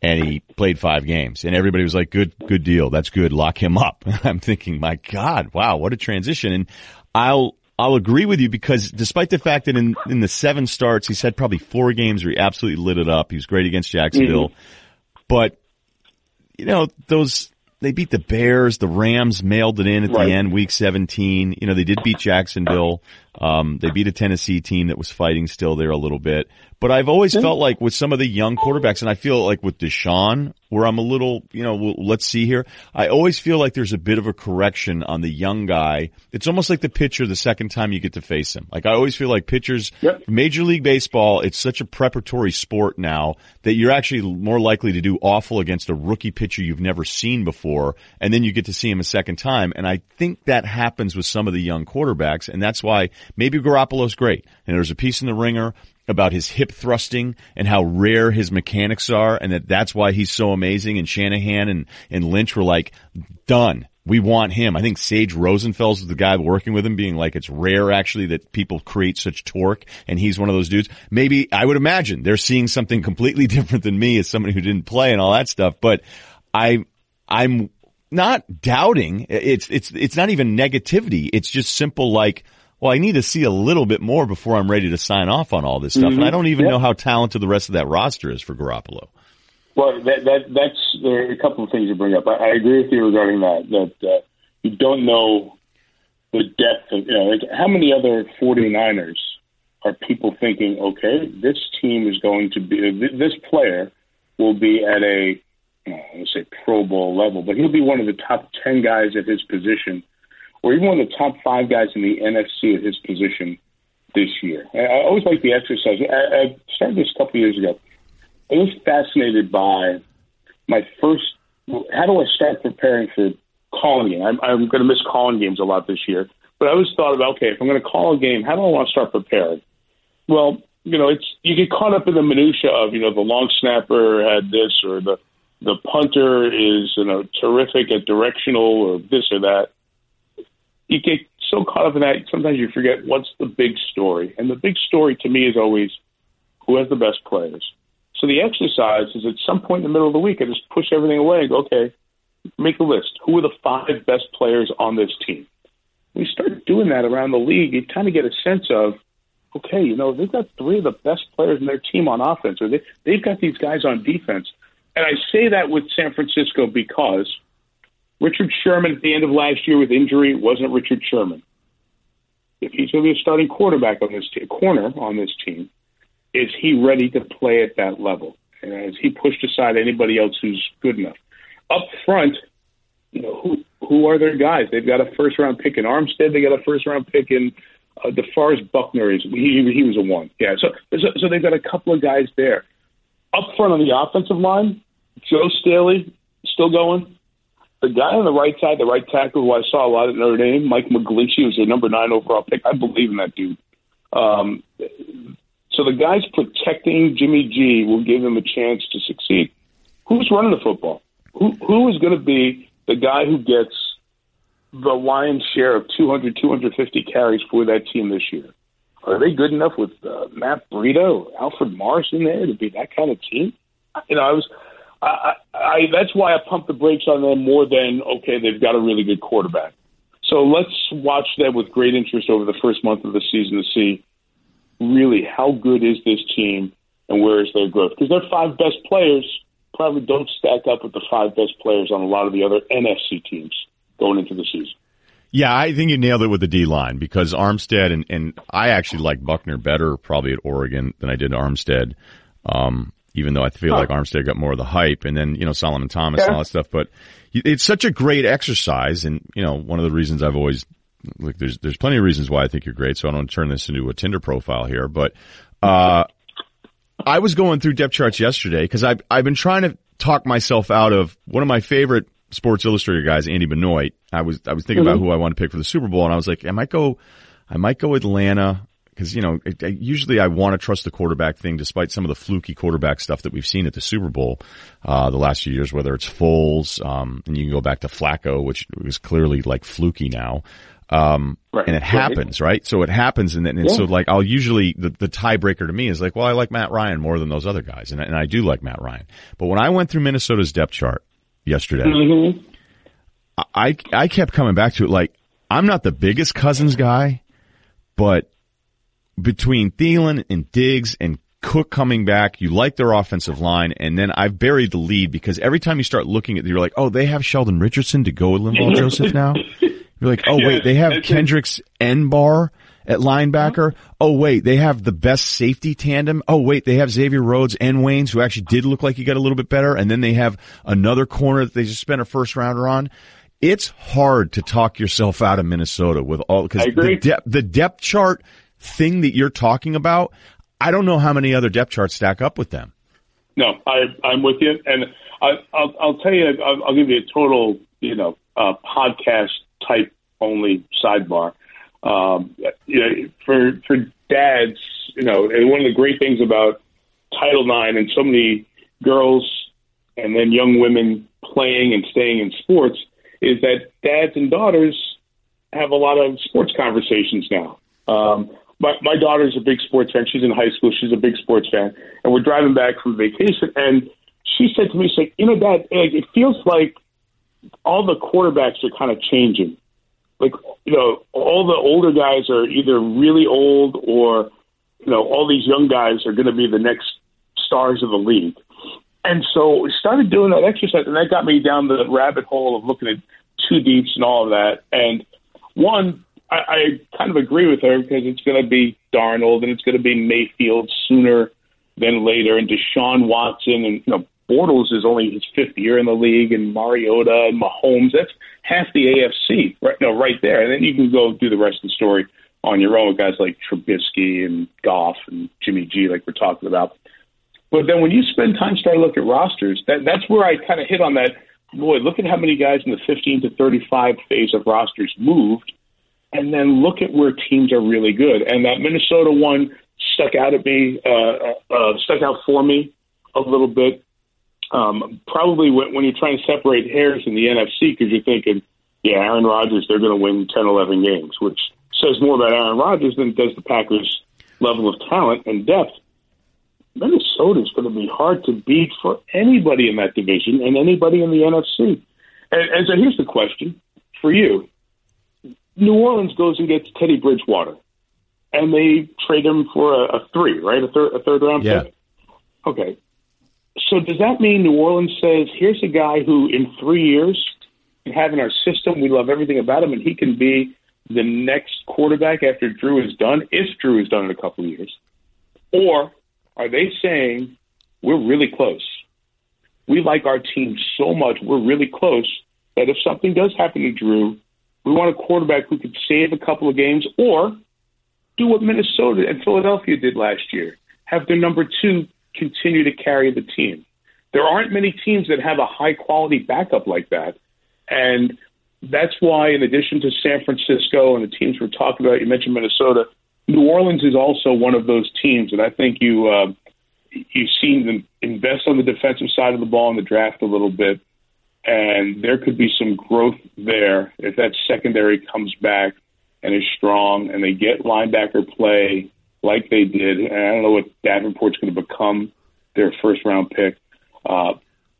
And he played five games and everybody was like, good, good deal. That's good. Lock him up. I'm thinking, my God, wow, what a transition. And I'll, I'll agree with you because despite the fact that in, in the seven starts, he's had probably four games where he absolutely lit it up. He was great against Jacksonville. Mm-hmm. But, you know, those, they beat the Bears. The Rams mailed it in at right. the end, week 17. You know, they did beat Jacksonville. Um, they beat a Tennessee team that was fighting still there a little bit. But I've always felt like with some of the young quarterbacks, and I feel like with Deshaun, where I'm a little, you know, well, let's see here. I always feel like there's a bit of a correction on the young guy. It's almost like the pitcher the second time you get to face him. Like I always feel like pitchers, yep. Major League Baseball, it's such a preparatory sport now that you're actually more likely to do awful against a rookie pitcher you've never seen before, and then you get to see him a second time. And I think that happens with some of the young quarterbacks, and that's why maybe Garoppolo's great. And there's a piece in the ringer about his hip thrusting and how rare his mechanics are and that that's why he's so amazing. And Shanahan and, and Lynch were like, done. We want him. I think Sage Rosenfels is the guy working with him being like, it's rare actually that people create such torque and he's one of those dudes. Maybe I would imagine they're seeing something completely different than me as somebody who didn't play and all that stuff. But I, I'm not doubting. It's, it's, it's not even negativity. It's just simple like, well, I need to see a little bit more before I'm ready to sign off on all this stuff. Mm-hmm. And I don't even yep. know how talented the rest of that roster is for Garoppolo. Well, that, that that's there are a couple of things you bring up. I, I agree with you regarding that. That uh, you don't know the depth of you know like how many other 49ers are people thinking, okay, this team is going to be this player will be at a let's say Pro Bowl level, but he'll be one of the top ten guys at his position or even one of the top five guys in the NFC at his position this year. I always like the exercise. I, I started this a couple years ago. I was fascinated by my first. How do I start preparing for calling game? I'm, I'm going to miss calling games a lot this year, but I always thought about okay, if I'm going to call a game, how do I want to start preparing? Well, you know, it's you get caught up in the minutia of you know the long snapper had this or the the punter is you know terrific at directional or this or that you get so caught up in that sometimes you forget what's the big story. And the big story to me is always who has the best players. So the exercise is at some point in the middle of the week, I just push everything away and go, okay, make a list. Who are the five best players on this team? You start doing that around the league, you kind of get a sense of, okay, you know, they've got three of the best players in their team on offense, or they, they've got these guys on defense. And I say that with San Francisco because Richard Sherman at the end of last year with injury wasn't Richard Sherman. if he's going to be a starting quarterback on this team, corner on this team, is he ready to play at that level? And has he pushed aside anybody else who's good enough? Up front, you know, who who are their guys? They've got a first round pick in Armstead. They got a first round pick in uh, DeForest Buckner. Is he, he was a one? Yeah. So, so so they've got a couple of guys there. Up front on the offensive line, Joe Staley still going. The guy on the right side, the right tackle, who I saw a lot at Notre Dame, Mike McGlinchey, was a number nine overall pick. I believe in that dude. Um, so the guys protecting Jimmy G will give him a chance to succeed. Who's running the football? Who who is going to be the guy who gets the lion's share of 200, 250 carries for that team this year? Are they good enough with uh, Matt Breida Alfred Morris in there to be that kind of team? You know, I was. I, I, that's why I pump the brakes on them more than okay, they've got a really good quarterback. So let's watch them with great interest over the first month of the season to see really how good is this team and where is their growth? Because their five best players probably don't stack up with the five best players on a lot of the other NFC teams going into the season. Yeah, I think you nailed it with the D line because Armstead and, and I actually like Buckner better probably at Oregon than I did Armstead. Um, even though I feel huh. like Armstead got more of the hype and then, you know, Solomon Thomas yeah. and all that stuff, but it's such a great exercise. And, you know, one of the reasons I've always Look, there's there's plenty of reasons why I think you're great. So I don't to turn this into a Tinder profile here, but uh, I was going through depth charts yesterday because I've I've been trying to talk myself out of one of my favorite Sports Illustrated guys, Andy Benoit. I was I was thinking mm-hmm. about who I want to pick for the Super Bowl, and I was like, I might go, I might go Atlanta because you know it, it, usually I want to trust the quarterback thing, despite some of the fluky quarterback stuff that we've seen at the Super Bowl uh, the last few years. Whether it's Foles, um, and you can go back to Flacco, which was clearly like fluky now. Um, right. and it happens, right? right? So it happens, and then and yeah. so like I'll usually the the tiebreaker to me is like, well, I like Matt Ryan more than those other guys, and and I do like Matt Ryan. But when I went through Minnesota's depth chart yesterday, mm-hmm. I I kept coming back to it. Like I'm not the biggest Cousins guy, but between Thielen and Diggs and Cook coming back, you like their offensive line, and then I've buried the lead because every time you start looking at, it, you're like, oh, they have Sheldon Richardson to go with Linval Joseph now. You're like, oh wait, they have Kendricks Nbar at linebacker. Oh wait, they have the best safety tandem. Oh wait, they have Xavier Rhodes and Waynes, who actually did look like he got a little bit better. And then they have another corner that they just spent a first rounder on. It's hard to talk yourself out of Minnesota with all because the depth the depth chart thing that you're talking about. I don't know how many other depth charts stack up with them. No, I, I'm with you, and I, will I'll tell you, I'll, I'll give you a total, you know, uh, podcast type only sidebar. Um, you know, for for dads, you know, and one of the great things about Title IX and so many girls and then young women playing and staying in sports is that dads and daughters have a lot of sports conversations now. Um, my, my daughter's a big sports fan. She's in high school. She's a big sports fan, and we're driving back from vacation. And she said to me, "She's like, you know, Dad, it feels like all the quarterbacks are kind of changing. Like, you know, all the older guys are either really old or, you know, all these young guys are going to be the next stars of the league. And so we started doing that exercise, and that got me down the rabbit hole of looking at two deeps and all of that. And one, I, I kind of agree with her because it's going to be Darnold and it's going to be Mayfield sooner than later, and Deshaun Watson and you know Bortles is only his fifth year in the league, and Mariota and Mahomes. That's half the AFC, right? No, right there. And then you can go do the rest of the story on your own with guys like Trubisky and Goff and Jimmy G, like we're talking about. But then when you spend time starting to look at rosters, that that's where I kind of hit on that. Boy, look at how many guys in the 15 to 35 phase of rosters moved, and then look at where teams are really good. And that Minnesota one stuck out at me, uh, uh, uh stuck out for me a little bit um, probably when, when you're trying to separate hairs in the NFC because you're thinking, yeah, Aaron Rodgers, they're going to win 10, 11 games, which says more about Aaron Rodgers than does the Packers' level of talent and depth. Minnesota is going to be hard to beat for anybody in that division and anybody in the NFC. And, and so here's the question for you. New Orleans goes and gets Teddy Bridgewater, and they trade him for a, a three, right? A third, a third round yeah. pick. Okay. So does that mean New Orleans says, here's a guy who in three years we have in our system, we love everything about him, and he can be the next quarterback after Drew is done, if Drew is done in a couple of years? Or are they saying we're really close? We like our team so much, we're really close that if something does happen to Drew, we want a quarterback who could save a couple of games or do what Minnesota and Philadelphia did last year have their number two continue to carry the team. There aren't many teams that have a high quality backup like that. And that's why, in addition to San Francisco and the teams we're talking about, you mentioned Minnesota, New Orleans is also one of those teams. And I think you, uh, you've seen them invest on the defensive side of the ball in the draft a little bit. And there could be some growth there if that secondary comes back and is strong and they get linebacker play like they did. And I don't know what Davenport's going to become their first round pick. Uh,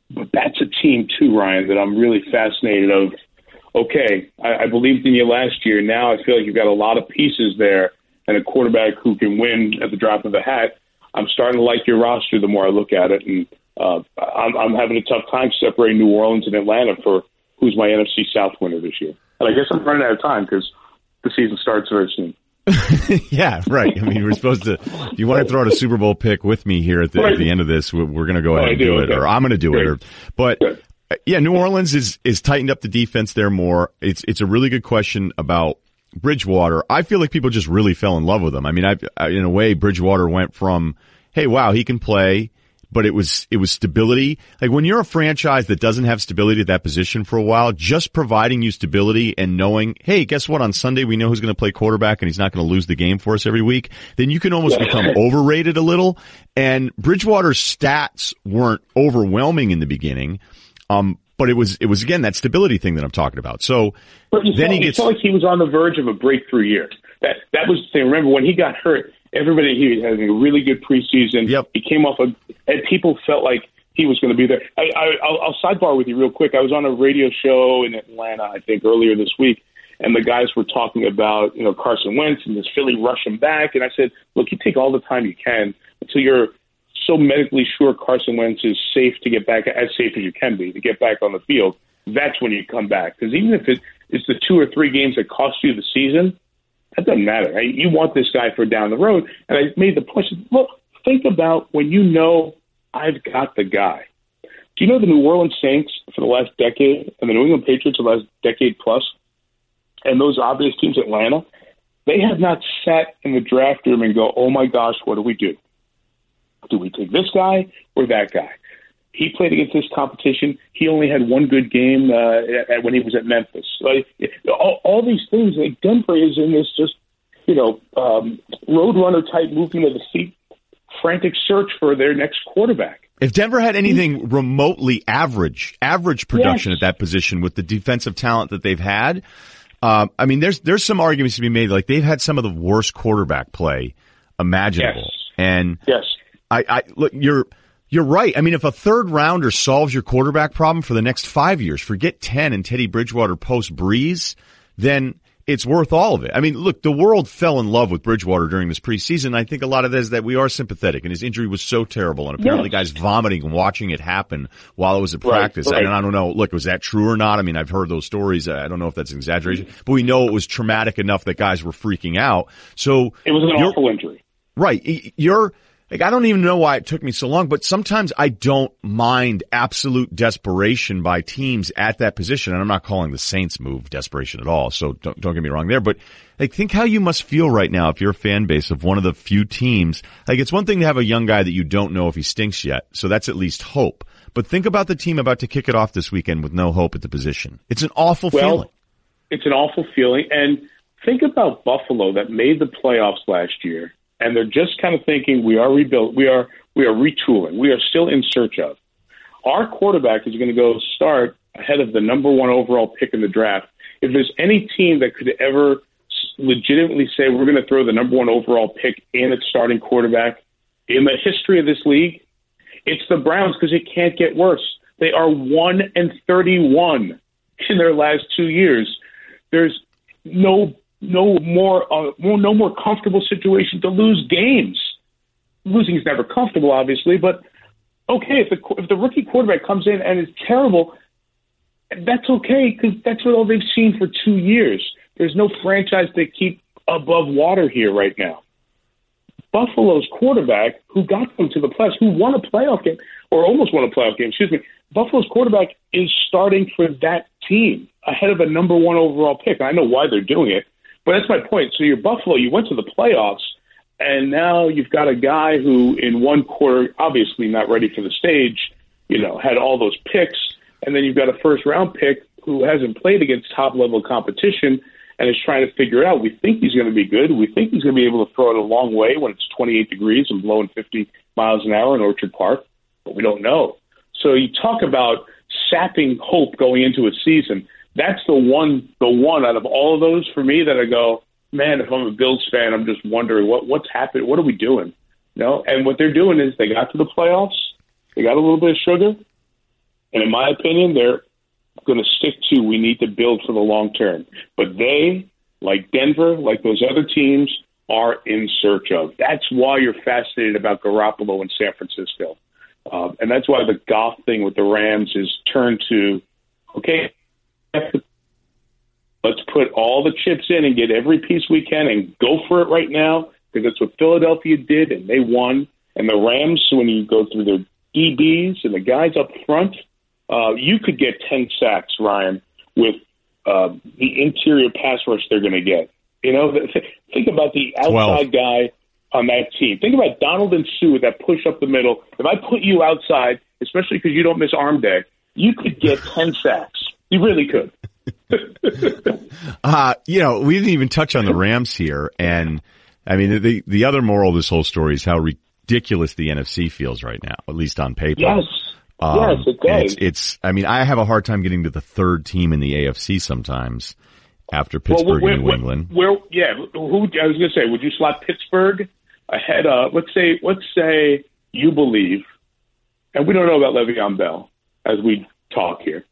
but that's a team too, Ryan, that I'm really fascinated of. Okay, I, I believed in you last year. Now I feel like you've got a lot of pieces there and a quarterback who can win at the drop of a hat. I'm starting to like your roster the more I look at it, and uh, I'm, I'm having a tough time separating New Orleans and Atlanta for who's my NFC South winner this year. And I guess I'm running out of time because the season starts very soon. yeah, right. I mean, we're supposed to. If you want to throw out a Super Bowl pick with me here at the, at the end of this, we're, we're going to go ahead and do, it, or I'm going to do Great. it. Or, but Good. yeah, New Orleans is is tightened up the defense there more. It's it's a really good question about Bridgewater. I feel like people just really fell in love with him. I mean, I, I in a way, Bridgewater went from, hey, wow, he can play but it was it was stability. Like when you're a franchise that doesn't have stability at that position for a while, just providing you stability and knowing, hey, guess what? On Sunday we know who's going to play quarterback and he's not going to lose the game for us every week. Then you can almost become overrated a little. And Bridgewater's stats weren't overwhelming in the beginning. Um, but it was it was again that stability thing that I'm talking about. So then he gets. Felt like he was on the verge of a breakthrough year. That that was the thing. Remember when he got hurt, everybody he was having a really good preseason. Yep. He came off a, and people felt like he was going to be there. I, I, I'll, I'll sidebar with you real quick. I was on a radio show in Atlanta, I think, earlier this week, and the guys were talking about you know Carson Wentz and this Philly rush him back. And I said, look, you take all the time you can until you're so medically sure Carson Wentz is safe to get back, as safe as you can be to get back on the field. That's when you come back because even if it is the two or three games that cost you the season, that doesn't matter. Right? You want this guy for down the road. And I made the point. Look, think about when you know I've got the guy. Do you know the New Orleans Saints for the last decade and the New England Patriots for the last decade plus, and those obvious teams, Atlanta, they have not sat in the draft room and go, "Oh my gosh, what do we do? Do we take this guy or that guy?" He played against this competition. He only had one good game uh, when he was at Memphis. Like all, all these things, like Denver is in this just you know um, roadrunner type movement of the feet, frantic search for their next quarterback. If Denver had anything remotely average, average production yes. at that position with the defensive talent that they've had, uh, I mean, there's there's some arguments to be made. Like they've had some of the worst quarterback play imaginable, yes. and yes, I, I look you're you're right. I mean, if a third rounder solves your quarterback problem for the next five years, forget 10 and Teddy Bridgewater post Brees, then it's worth all of it. I mean, look, the world fell in love with Bridgewater during this preseason. I think a lot of that is that we are sympathetic and his injury was so terrible and apparently yes. guys vomiting and watching it happen while it was at practice. Right, right. And I don't know, look, was that true or not? I mean, I've heard those stories. I don't know if that's an exaggeration, but we know it was traumatic enough that guys were freaking out. So it was an awful injury. Right. You're, like, I don't even know why it took me so long, but sometimes I don't mind absolute desperation by teams at that position. And I'm not calling the Saints move desperation at all. So don't, don't get me wrong there, but like think how you must feel right now if you're a fan base of one of the few teams. Like it's one thing to have a young guy that you don't know if he stinks yet. So that's at least hope. But think about the team about to kick it off this weekend with no hope at the position. It's an awful well, feeling. It's an awful feeling. And think about Buffalo that made the playoffs last year and they're just kind of thinking we are rebuilt, we are we are retooling, we are still in search of. Our quarterback is going to go start ahead of the number one overall pick in the draft. If there's any team that could ever legitimately say we're going to throw the number one overall pick in its starting quarterback in the history of this league, it's the Browns because it can't get worse. They are one and thirty-one in their last two years. There's no no more, uh, more no more comfortable situation to lose games. Losing is never comfortable, obviously, but okay if the if the rookie quarterback comes in and is terrible, that's okay because that's what all they've seen for two years. There's no franchise that keep above water here right now. Buffalo's quarterback, who got them to the playoffs, who won a playoff game or almost won a playoff game, excuse me, Buffalo's quarterback is starting for that team ahead of a number one overall pick. I know why they're doing it, but that's my point. So you're Buffalo, you went to the playoffs, and now you've got a guy who, in one quarter, obviously not ready for the stage, you know, had all those picks, and then you've got a first round pick who hasn't played against top level competition and is trying to figure out. We think he's going to be good. We think he's going to be able to throw it a long way when it's 28 degrees and blowing 50 miles an hour in Orchard Park, but we don't know. So you talk about sapping hope going into a season. That's the one, the one out of all of those for me that I go, man. If I'm a Bills fan, I'm just wondering what what's happening. What are we doing? You know, and what they're doing is they got to the playoffs. They got a little bit of sugar, and in my opinion, they're going to stick to we need to build for the long term. But they, like Denver, like those other teams, are in search of. That's why you're fascinated about Garoppolo in San Francisco. Um, and that's why the Goff thing with the Rams is turned to, okay, let's put all the chips in and get every piece we can and go for it right now because that's what Philadelphia did and they won. And the Rams, when you go through their DBs and the guys up front, uh, you could get 10 sacks, Ryan, with uh, the interior pass rush they're going to get. You know, think about the outside 12. guy on that team. Think about Donald and Suh with that push up the middle. If I put you outside, especially because you don't miss arm day, you could get 10 sacks. You really could. uh, you know, we didn't even touch on the Rams here. And I mean, the, the other moral of this whole story is how ridiculous the NFC feels right now, at least on paper. Yes. Um, yes, it does. It's, it's, I mean, I have a hard time getting to the third team in the AFC sometimes after Pittsburgh well, and New England. Where, yeah, who, I was going to say, would you slot Pittsburgh ahead of, let's say, let's say you believe, and we don't know about Le'Veon Bell as we talk here.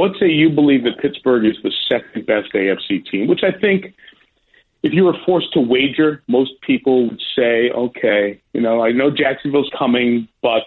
Let's say you believe that Pittsburgh is the second best AFC team, which I think if you were forced to wager, most people would say, okay, you know, I know Jacksonville's coming, but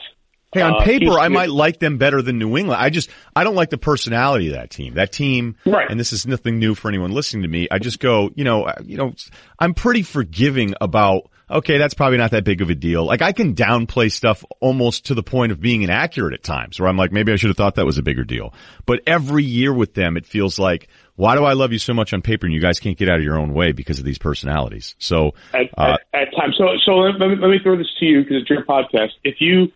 Hey, on uh, paper, I might like them better than New England. I just, I don't like the personality of that team. That team, right. and this is nothing new for anyone listening to me. I just go, you know, you know, I'm pretty forgiving about, okay, that's probably not that big of a deal. Like I can downplay stuff almost to the point of being inaccurate at times where I'm like, maybe I should have thought that was a bigger deal. But every year with them, it feels like, why do I love you so much on paper and you guys can't get out of your own way because of these personalities? So, at, uh, at, at times, so, so let me, let me throw this to you because it's your podcast. If you,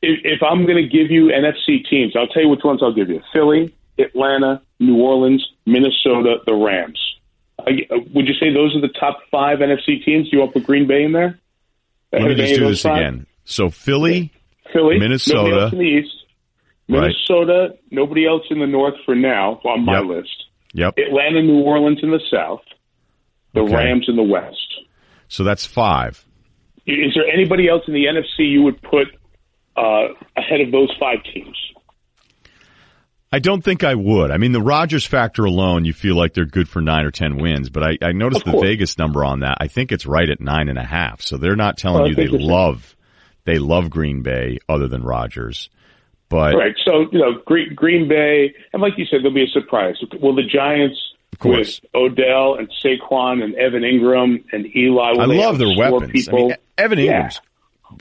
if, if I'm going to give you NFC teams, I'll tell you which ones I'll give you: Philly, Atlanta, New Orleans, Minnesota, the Rams. Uh, would you say those are the top five NFC teams? Do you want to put Green Bay in there? Let me just do this five? again. So Philly, Philly, Minnesota, in the East, Minnesota, right. nobody else in the North for now on my yep. list. Yep. Atlanta, New Orleans in the South, the okay. Rams in the West. So that's five. Is there anybody else in the NFC you would put uh, ahead of those five teams. I don't think I would. I mean, the Rodgers factor alone, you feel like they're good for nine or ten wins, but I, I noticed the Vegas number on that. I think it's right at nine and a half. So they're not telling well, you they love they love Green Bay other than Rodgers. But right, so you know Green, Green Bay, and like you said, there'll be a surprise. Will the Giants of with Odell and Saquon and Evan Engram and Eli? Will I love their weapons. People? I mean, Evan Engram's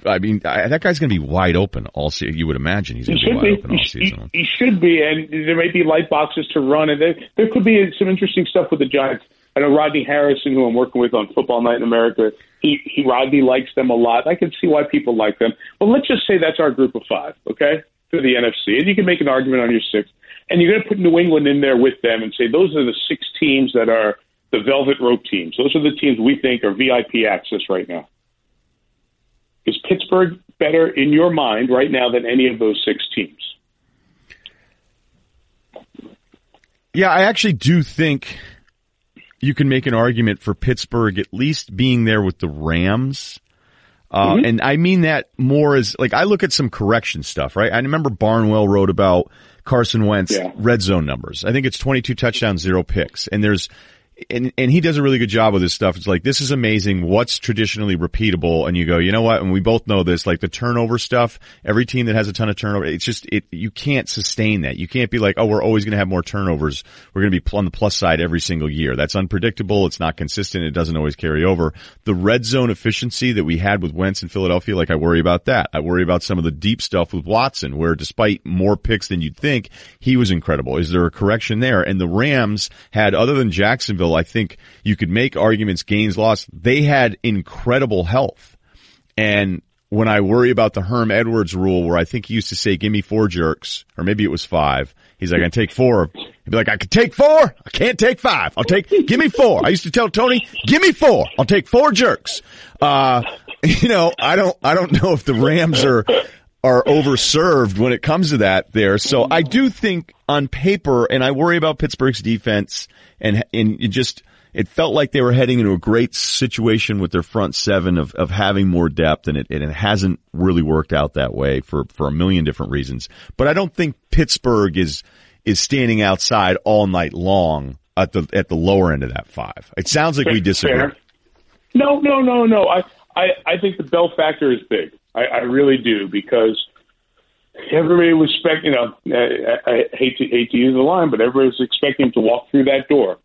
I mean, I, that guy's going to be wide open all season. You would imagine he's going to be wide be. open all he, season. He, he, should be, and there may be light boxes to run, and there, there could be some interesting stuff with the Giants. I know Rodney Harrison, who I'm working with on Football Night in America. He, he Rodney likes them a lot. I can see why people like them. But let's just say that's our group of five, okay, for the NFC, and you can make an argument on your six. And you're going to put New England in there with them and say those are the six teams that are the velvet rope teams. Those are the teams we think are VIP access right now. Is Pittsburgh better in your mind right now than any of those six teams? Yeah, I actually do think you can make an argument for Pittsburgh at least being there with the Rams. Uh, mm-hmm. and I mean that more as like I look at some correction stuff, right? I remember Barnwell wrote about Carson Wentz yeah. red zone numbers. I think it's 22 touchdowns, zero picks. And there's and and he does a really good job with this stuff. It's like this is amazing. What's traditionally repeatable? And you go, you know what? And we both know this. Like the turnover stuff. Every team that has a ton of turnover, it's just it. You can't sustain that. You can't be like, oh, we're always going to have more turnovers. We're going to be on the plus side every single year. That's unpredictable. It's not consistent. It doesn't always carry over. The red zone efficiency that we had with Wentz in Philadelphia, like I worry about that. I worry about some of the deep stuff with Watson, where despite more picks than you'd think, he was incredible. Is there a correction there? And the Rams had, other than Jacksonville I think you could make arguments gains loss. They had incredible health. And when I worry about the Herm Edwards rule where I think he used to say, give me four jerks, or maybe it was five. He's like, I can take four. He'd be like, I can take four. I can't take five. I'll take, give me four. I used to tell Tony, give me four. I'll take four jerks. Uh, you know, I don't, I don't know if the Rams are, are overserved when it comes to that there. So I do think on paper, and I worry about Pittsburgh's defense and, and it just, it felt like they were heading into a great situation with their front seven of, of having more depth and it, and it hasn't really worked out that way for, for a million different reasons. But I don't think Pittsburgh is, is standing outside all night long at the, at the lower end of that five. It sounds like we disagree. Fair. No, no, no, no. I, I, I think the Bell factor is big. I, I really do because everybody was expecting. You know, I, I hate to hate to use the line, but everybody was expecting him to walk through that door.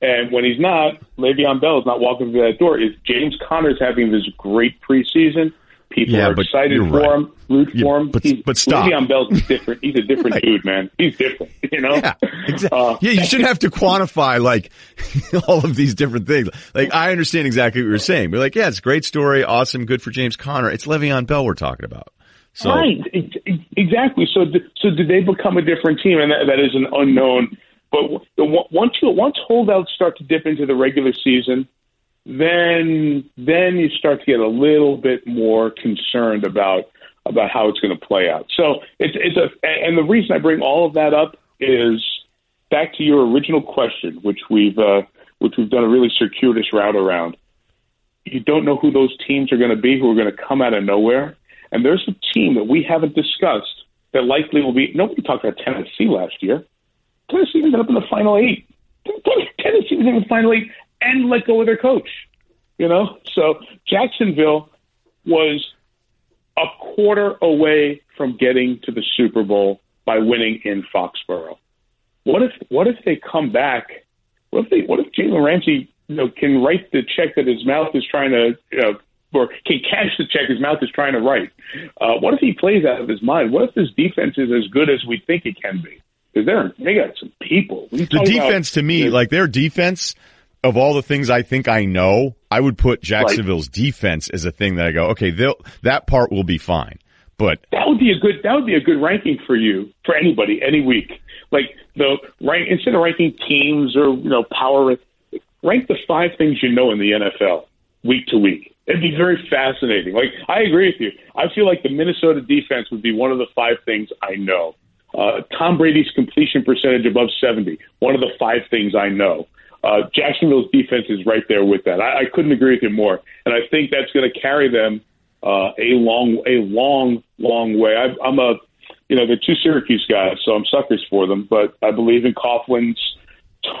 And when he's not, Le'Veon Bell is not walking through that door. Is James Conner's having this great preseason? People Yeah, are but excited you're for right. him, root Yeah, for him. but- He's- but stop. Le'Veon Bell's different. He's a different dude, man. He's different. You know. Yeah, exactly. Uh, yeah, you shouldn't have to quantify like all of these different things. Like I understand exactly what you're saying. We're like, yeah, it's a great story, awesome, good for James Conner. It's Le'Veon Bell we're talking about. So Right, ex- ex- exactly. So, so do they become a different team? And that, that is an unknown. But once you, once holdouts start to dip into the regular season, then then you start to get a little bit more concerned about about how it's going to play out. So it's it's a and the reason I bring all of that up is back to your original question, which we've uh, which we've done a really circuitous route around. You don't know who those teams are going to be who are going to come out of nowhere. And there's a team that we haven't discussed that likely will be. Nobody talked about Tennessee last year. Tennessee ended up in the final eight. Tennessee was in the final eight and let go of their coach. You know, so Jacksonville was a quarter away from getting to the Super Bowl by winning in Foxborough. What if what if they come back? What if they what if Jalen Ramsey you know can write the check that his mouth is trying to you know or can cash the check his mouth is trying to write? Uh, what if he plays out of his mind? What if this defense is as good as we think it can be? Because they're they got some people. The talk about- defense to me, like their defense of all the things I think I know, I would put Jacksonville's defense as a thing that I go, okay, they'll, that part will be fine. But that would be a good that would be a good ranking for you for anybody any week. Like the rank instead of ranking teams or you know power, rank the five things you know in the NFL week to week. It'd be very fascinating. Like I agree with you. I feel like the Minnesota defense would be one of the five things I know. Uh, Tom Brady's completion percentage above seventy, one of the five things I know. Uh, Jacksonville's defense is right there with that. I, I couldn't agree with you more, and I think that's going to carry them uh, a long, a long, long way. I, I'm a, you know, they're two Syracuse guys, so I'm suckers for them. But I believe in Coughlin's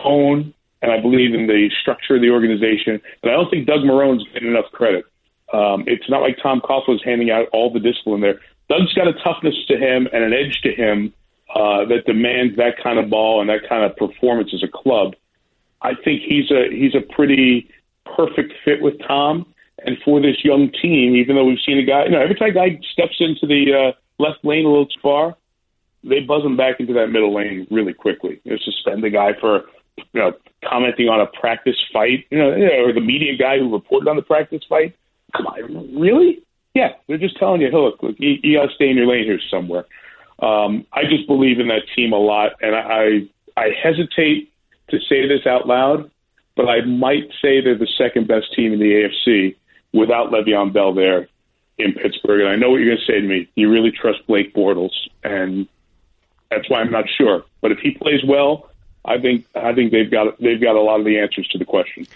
tone, and I believe in the structure of the organization. And I don't think Doug Marrone's getting enough credit. Um, it's not like Tom Coughlin's handing out all the discipline there. Doug's got a toughness to him and an edge to him uh, that demands that kind of ball and that kind of performance as a club. I think he's a he's a pretty perfect fit with Tom and for this young team. Even though we've seen a guy, you know, every time a guy steps into the uh, left lane a little too far, they buzz him back into that middle lane really quickly. You know, suspend the guy for you know commenting on a practice fight, you know, or the media guy who reported on the practice fight. Come on, really? Yeah, they're just telling you, hey, look, look, you, you got to stay in your lane here somewhere. Um, I just believe in that team a lot, and I I hesitate to say this out loud, but I might say they're the second best team in the AFC without Le'Veon Bell there in Pittsburgh. And I know what you're going to say to me. You really trust Blake Bortles, and that's why I'm not sure. But if he plays well, I think I think they've got they've got a lot of the answers to the question.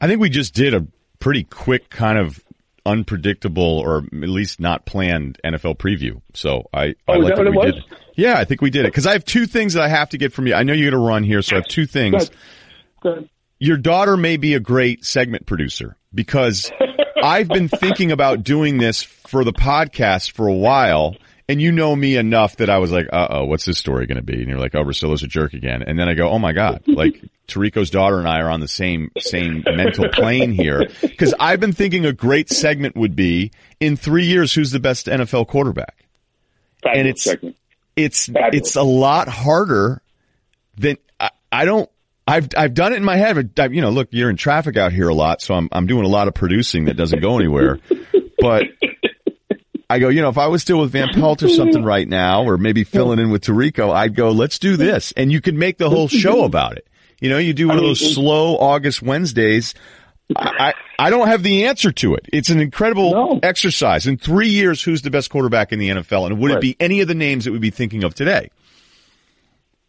I think we just did a pretty quick kind of unpredictable or at least not planned NFL preview. So I, Oh, I like that what we it did. Yeah, I think we did it because I have two things that I have to get from you. I know you're going to run here, so I have two things. Good. Good. your daughter may be a great segment producer because I've been thinking about doing this for the podcast for a while. And you know me enough that I was like, uh oh, what's this story going to be? And you're like, oh, Russillo's a jerk again. And then I go, oh my God, like Tirico's daughter and I are on the same, same mental plane here. Cause I've been thinking a great segment would be in three years, who's the best NFL quarterback? And it's, segment. It's, Fabulous. it's a lot harder than I, I don't, I've I've done it in my head. But, you know, look, you're in traffic out here a lot, so I'm I'm doing a lot of producing that doesn't go anywhere. But I go, you know, if I was still with Van Pelt or something right now, or maybe filling in with Tirico, I'd go, let's do this, and you could make the whole show about it. You know, you do one of those slow August Wednesdays. I, I I don't have the answer to it. It's an incredible No. exercise. In three years, who's the best quarterback in the NFL? And would it be any of the names that we'd be thinking of today?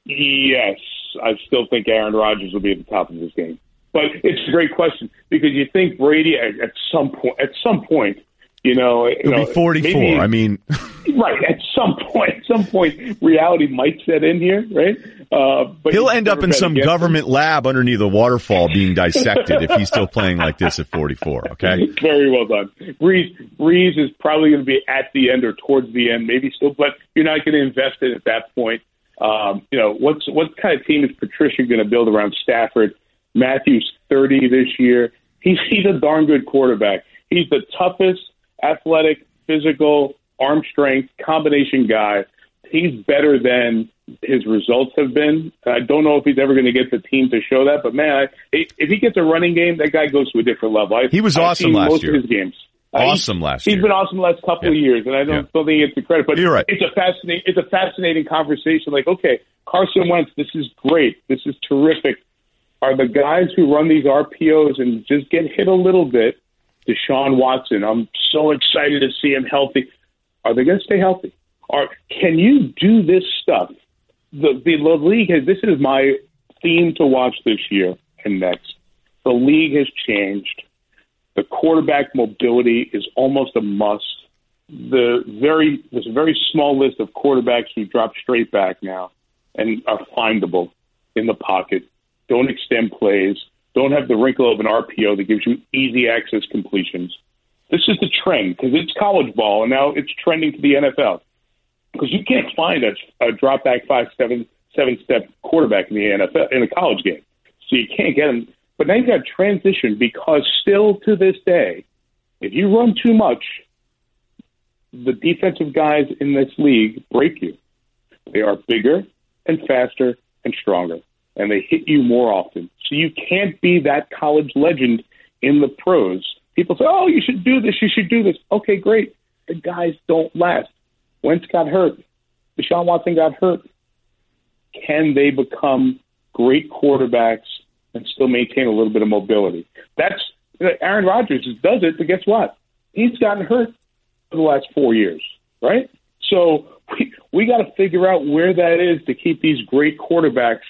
Yes, I still think Aaron Rodgers will be at the top of this game. But it's a great question because you think Brady at, at some point, at some point, you know, you He'll know, be 44. maybe- I mean, right at some point, at some point, reality might set in here, right? Uh, but He'll end up in some against him. government lab underneath a waterfall being dissected if he's still playing like this at 44. Okay. Very well done. Brees, Brees is probably going to be at the end or towards the end, maybe still, but you're not going to invest in it at that point. Um, you know, what's what kind of team is Patricia going to build around Stafford? Matthews 30 this year. He's he's a darn good quarterback. He's the toughest, athletic, physical, arm strength combination guy. He's better than his results have been. I don't know if he's ever going to get the team to show that, but man, I, if he gets a running game, that guy goes to a different level. I, He was awesome last most year. Of his games. Uh, Awesome last He's year. He's been awesome the last couple of years, and I don't, Yeah. don't think it's the credit. But You're right. it's a fascinating it's a fascinating conversation. Like, okay, Carson Wentz, this is great, this is terrific. Are the guys who run these RPOs and just get hit a little bit? Deshaun Watson, I'm so excited to see him healthy. Are they going to stay healthy? Or can you do this stuff? The, the league has this is my theme to watch this year and next. The league has changed. The quarterback mobility is almost a must. The very there's a very small list of quarterbacks who drop straight back now and are findable in the pocket. Don't extend plays. Don't have the wrinkle of an RPO that gives you easy access completions. This is the trend because it's college ball and now it's trending to the NFL because you can't find a, a drop back five seven seven step quarterback in the NFL in a college game, so you can't get him. But now you got transition because still to this day, if you run too much, the defensive guys in this league break you. They are bigger and faster and stronger, and they hit you more often. So you can't be that college legend in the pros. People say, "Oh, you should do this. You should do this." Okay, great. The guys don't last. Wentz got hurt. Deshaun Watson got hurt. Can they become great quarterbacks and still maintain a little bit of mobility? That's Aaron Rodgers does it, but guess what? He's gotten hurt for the last four years, right? So we we got to figure out where that is to keep these great quarterbacks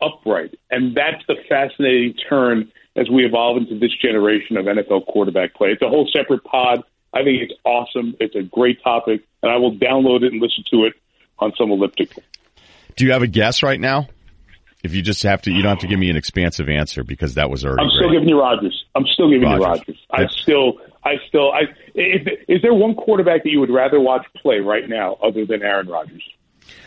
upright, and that's the fascinating turn as we evolve into this generation of NFL quarterback play. It's a whole separate pod. I think it's awesome. It's a great topic, and I will download it and listen to it on some elliptical. Do you have a guess right now? If you just have to, you don't have to give me an expansive answer because that was already I'm still great. giving you Rodgers. I'm still giving you Rodgers. Rodgers. I still, I still, I. If, is there one quarterback that you would rather watch play right now other than Aaron Rodgers?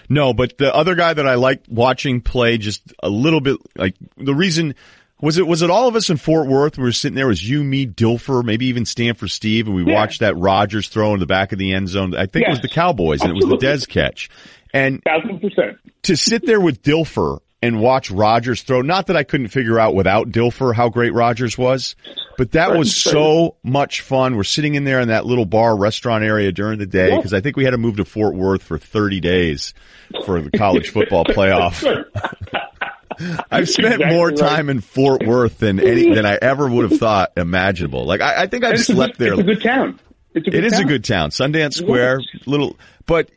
No, but the other guy that I like watching play just a little bit like the reason was it was it all of us in Fort Worth? We were sitting there. It was you, me, Dilfer, maybe even Stanford Steve, and we Yeah. watched that Rodgers throw in the back of the end zone. I think it was the Cowboys, and it was the Absolutely. Dez catch. And Thousand percent. to sit there with Dilfer and watch Rodgers throw, not that I couldn't figure out without Dilfer how great Rodgers was, but that was so much fun. We're sitting in there in that little bar restaurant area during the day because I think we had to move to Fort Worth for 30 days for the college football playoff. I've spent Exactly more right. time in Fort Worth than any, than I ever would have thought imaginable. Like I, I think I've slept good, there. It's a good town. It's a good It is a town. good town. Sundance Square, little, but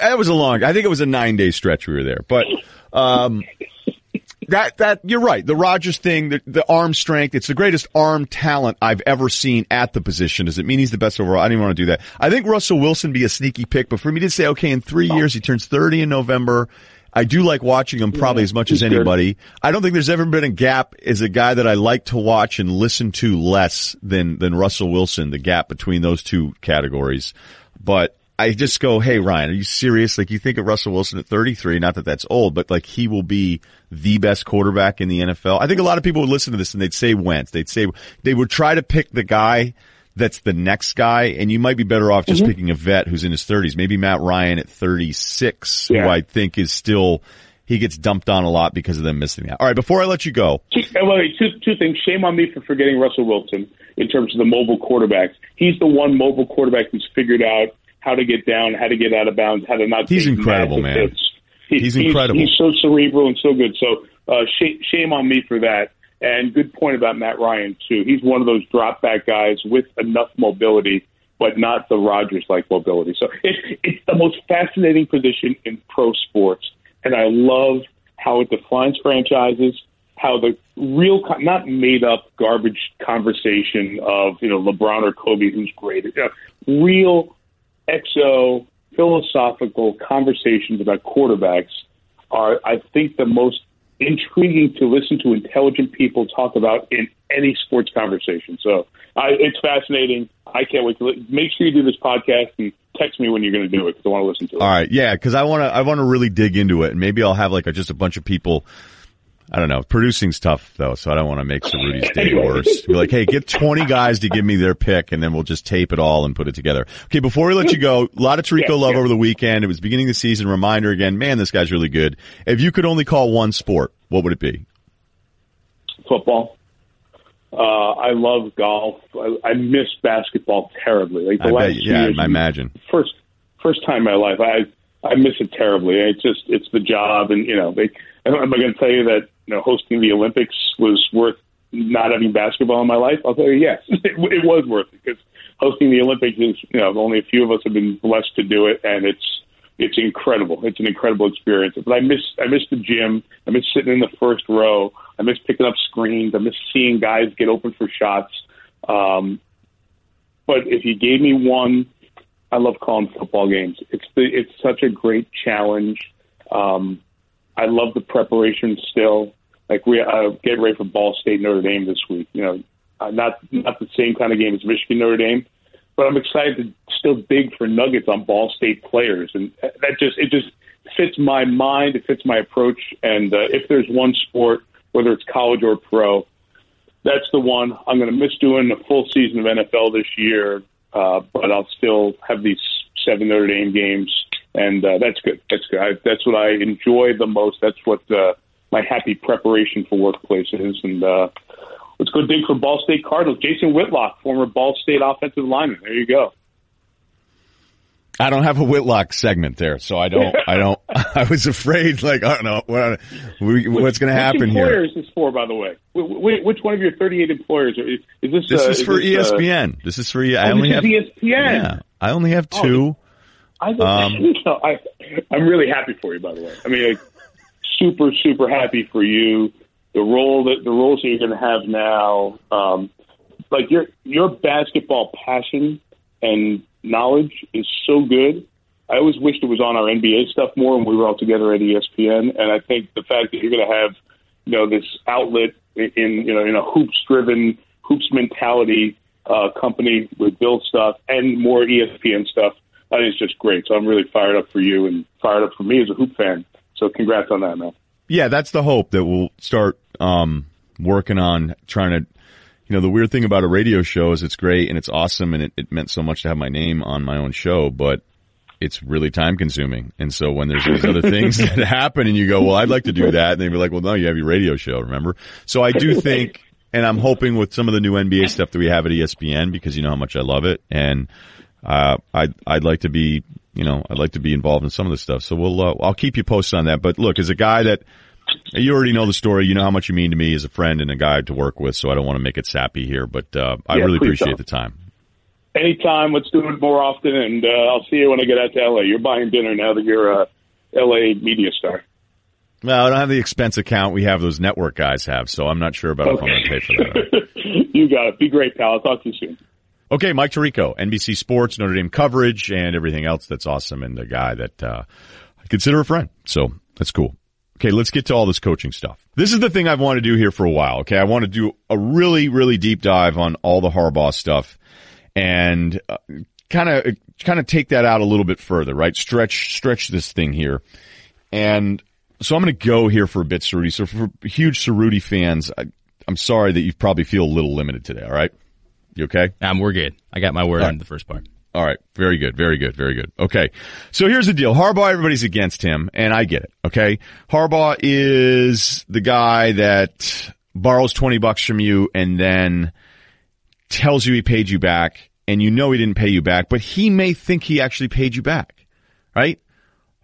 that was a long, I think it was a nine day stretch we were there, but, um, that, that, you're right. The Rodgers thing, the, the arm strength, it's the greatest arm talent I've ever seen at the position. Does it mean he's the best overall? I didn't want to do that. I think Russell Wilson be a sneaky pick, but for me to say, okay, in three years, he turns 30 in November. I do like watching him probably as much as he's good. anybody. I don't think there's ever been a gap as a guy that I like to watch and listen to less than, than Russell Wilson, the gap between those two categories. But I just go, hey Ryan, are you serious? Like you think of Russell Wilson at 33, not that that's old, but like he will be the best quarterback in the NFL. I think a lot of people would listen to this and they'd say Wentz. They'd say, they would try to pick the guy that's the next guy, and you might be better off just picking a vet who's in his 30s. Maybe Matt Ryan at 36, who I think is still, he gets dumped on a lot because of them missing that. All right, before I let you go, Two, wait, two, two things. Shame on me for forgetting Russell Wilson in terms of the mobile quarterbacks. He's the one mobile quarterback who's figured out how to get down, how to get out of bounds, how to not. He's take incredible, man. hits. He- He's incredible. He's, so cerebral and so good. So uh, sh- shame on me for that. And good point about Matt Ryan too. He's one of those drop back guys with enough mobility, but not the Rodgers like mobility. So it's it's the most fascinating position in pro sports, and I love how it defines franchises. How the real, not made up garbage conversation of you know LeBron or Kobe, who's great. You know, real exo philosophical conversations about quarterbacks are, I think, the most intriguing to listen to intelligent people talk about in any sports conversation. So I, it's fascinating. I can't wait to li- make sure you do this podcast and text me when you're going to do it because I want to listen to it. all right, yeah, because I want to, I want to really dig into it, and maybe I'll have like a, just a bunch of people. I don't know. Producing's tough though, so I don't want to make Cerruti's day worse. Be like, hey, get 20 guys to give me their pick and then we'll just tape it all and put it together. Okay, before we let you go, a lot of Tirico Yeah, love yeah. over the weekend. It was beginning of the season. Reminder again, man, this guy's really good. If you could only call one sport, what would it be? Football. Uh, I love golf. I, I miss basketball terribly. Like the I last bet, yeah, years, I imagine. first first time in my life. I I miss it terribly. It's just it's the job, and you know, they, am I going to tell you that you know hosting the Olympics was worth not having basketball in my life? I'll tell you yes, it, it was worth it because hosting the Olympics is you know only a few of us have been blessed to do it, and it's it's incredible. It's an incredible experience. But I miss I miss the gym. I miss sitting in the first row. I miss picking up screens. I miss seeing guys get open for shots. Um, but if you gave me one, I love calling football games. It's the, it's such a great challenge. Um, I love the preparation still. Like we uh, get ready for Ball State Notre Dame this week. You know, uh, not not the same kind of game as Michigan Notre Dame, but I'm excited to still dig for nuggets on Ball State players, and that just it just fits my mind. It fits my approach. And uh, if there's one sport, whether it's college or pro, that's the one. I'm going to miss doing a full season of NFL this year, uh, but I'll still have these seven Notre Dame games, and uh, that's good. That's good. I, that's what I enjoy the most. That's what uh, my happy preparation for workplace is. And uh, let's go dig for Ball State Cardinals. Jason Whitlock, former Ball State offensive lineman. There you go. I don't have a Whitlock segment there, so I don't, I don't, I was afraid, like, I don't know, what, we- what's going to happen which here. employer is this for, by the way? Wh- wh- Which one of your 38 employers is, is this? This uh, is for this, uh, ESPN. This is for, I oh, only have, is ESPN. yeah, I only have Oh, two. I, Um, no, I, I'm really happy for you, by the way. I mean, like, super, super happy for you. The role that the roles that you're going to have now, um, like your your basketball passion and knowledge is so good. I always wished it was on our NBA stuff more when we were all together at ESPN. And I think the fact that you're going to have, you know, this outlet in, you know in a hoops driven hoops mentality uh, company with Bill stuff and more ESPN stuff, that is just great. So I'm really fired up for you and fired up for me as a hoop fan. So congrats on that, man. Yeah, that's the hope that we'll start um, working on trying to. You know, the weird thing about a radio show is it's great and it's awesome and it, it meant so much to have my name on my own show, but it's really time consuming. And so when there's these other things that happen and you go, well, I'd like to do that. And they'd be like, well, no, you have your radio show, remember? So I do think, and I'm hoping with some of the new NBA stuff that we have at ESPN because you know how much I love it. And, uh, I'd, I'd like to be, you know, I'd like to be involved in some of this stuff. So we'll, uh, I'll keep you posted on that. But look, as a guy that, you already know the story. You know how much you mean to me as a friend and a guy to work with. So I don't want to make it sappy here, but, uh, I Yeah, really appreciate don't. the time. Anytime, let's do it more often, and uh, I'll see you when I get out to LA. You're buying dinner now that you're a LA media star. Well, I don't have the expense account we have those network guys have, so I'm not sure about if I'm going to pay for that. you got it. Be great, pal. I'll talk to you soon. Okay, Mike Tirico, NBC Sports, Notre Dame coverage, and everything else that's awesome, and the guy that uh, I consider a friend. So That's cool. Okay, let's get to all this coaching stuff. This is the thing I've wanted to do here for a while. Okay, I want to do a really, really deep dive on all the Harbaugh stuff and kind of, kind of take that out a little bit further, right? Stretch, stretch this thing here. And so I'm going to go here for a bit, Cerruti. So for huge Cerruti fans, I, am sorry that you probably feel a little limited today. All right. You okay? Um, we're good. I got my word All on the first part. All right. Very good. Very good. Very good. Okay. So here's the deal. Harbaugh, everybody's against him and I get it. Okay. Harbaugh is the guy that borrows 20 bucks from you and then tells you he paid you back and you know he didn't pay you back, but he may think he actually paid you back. Right?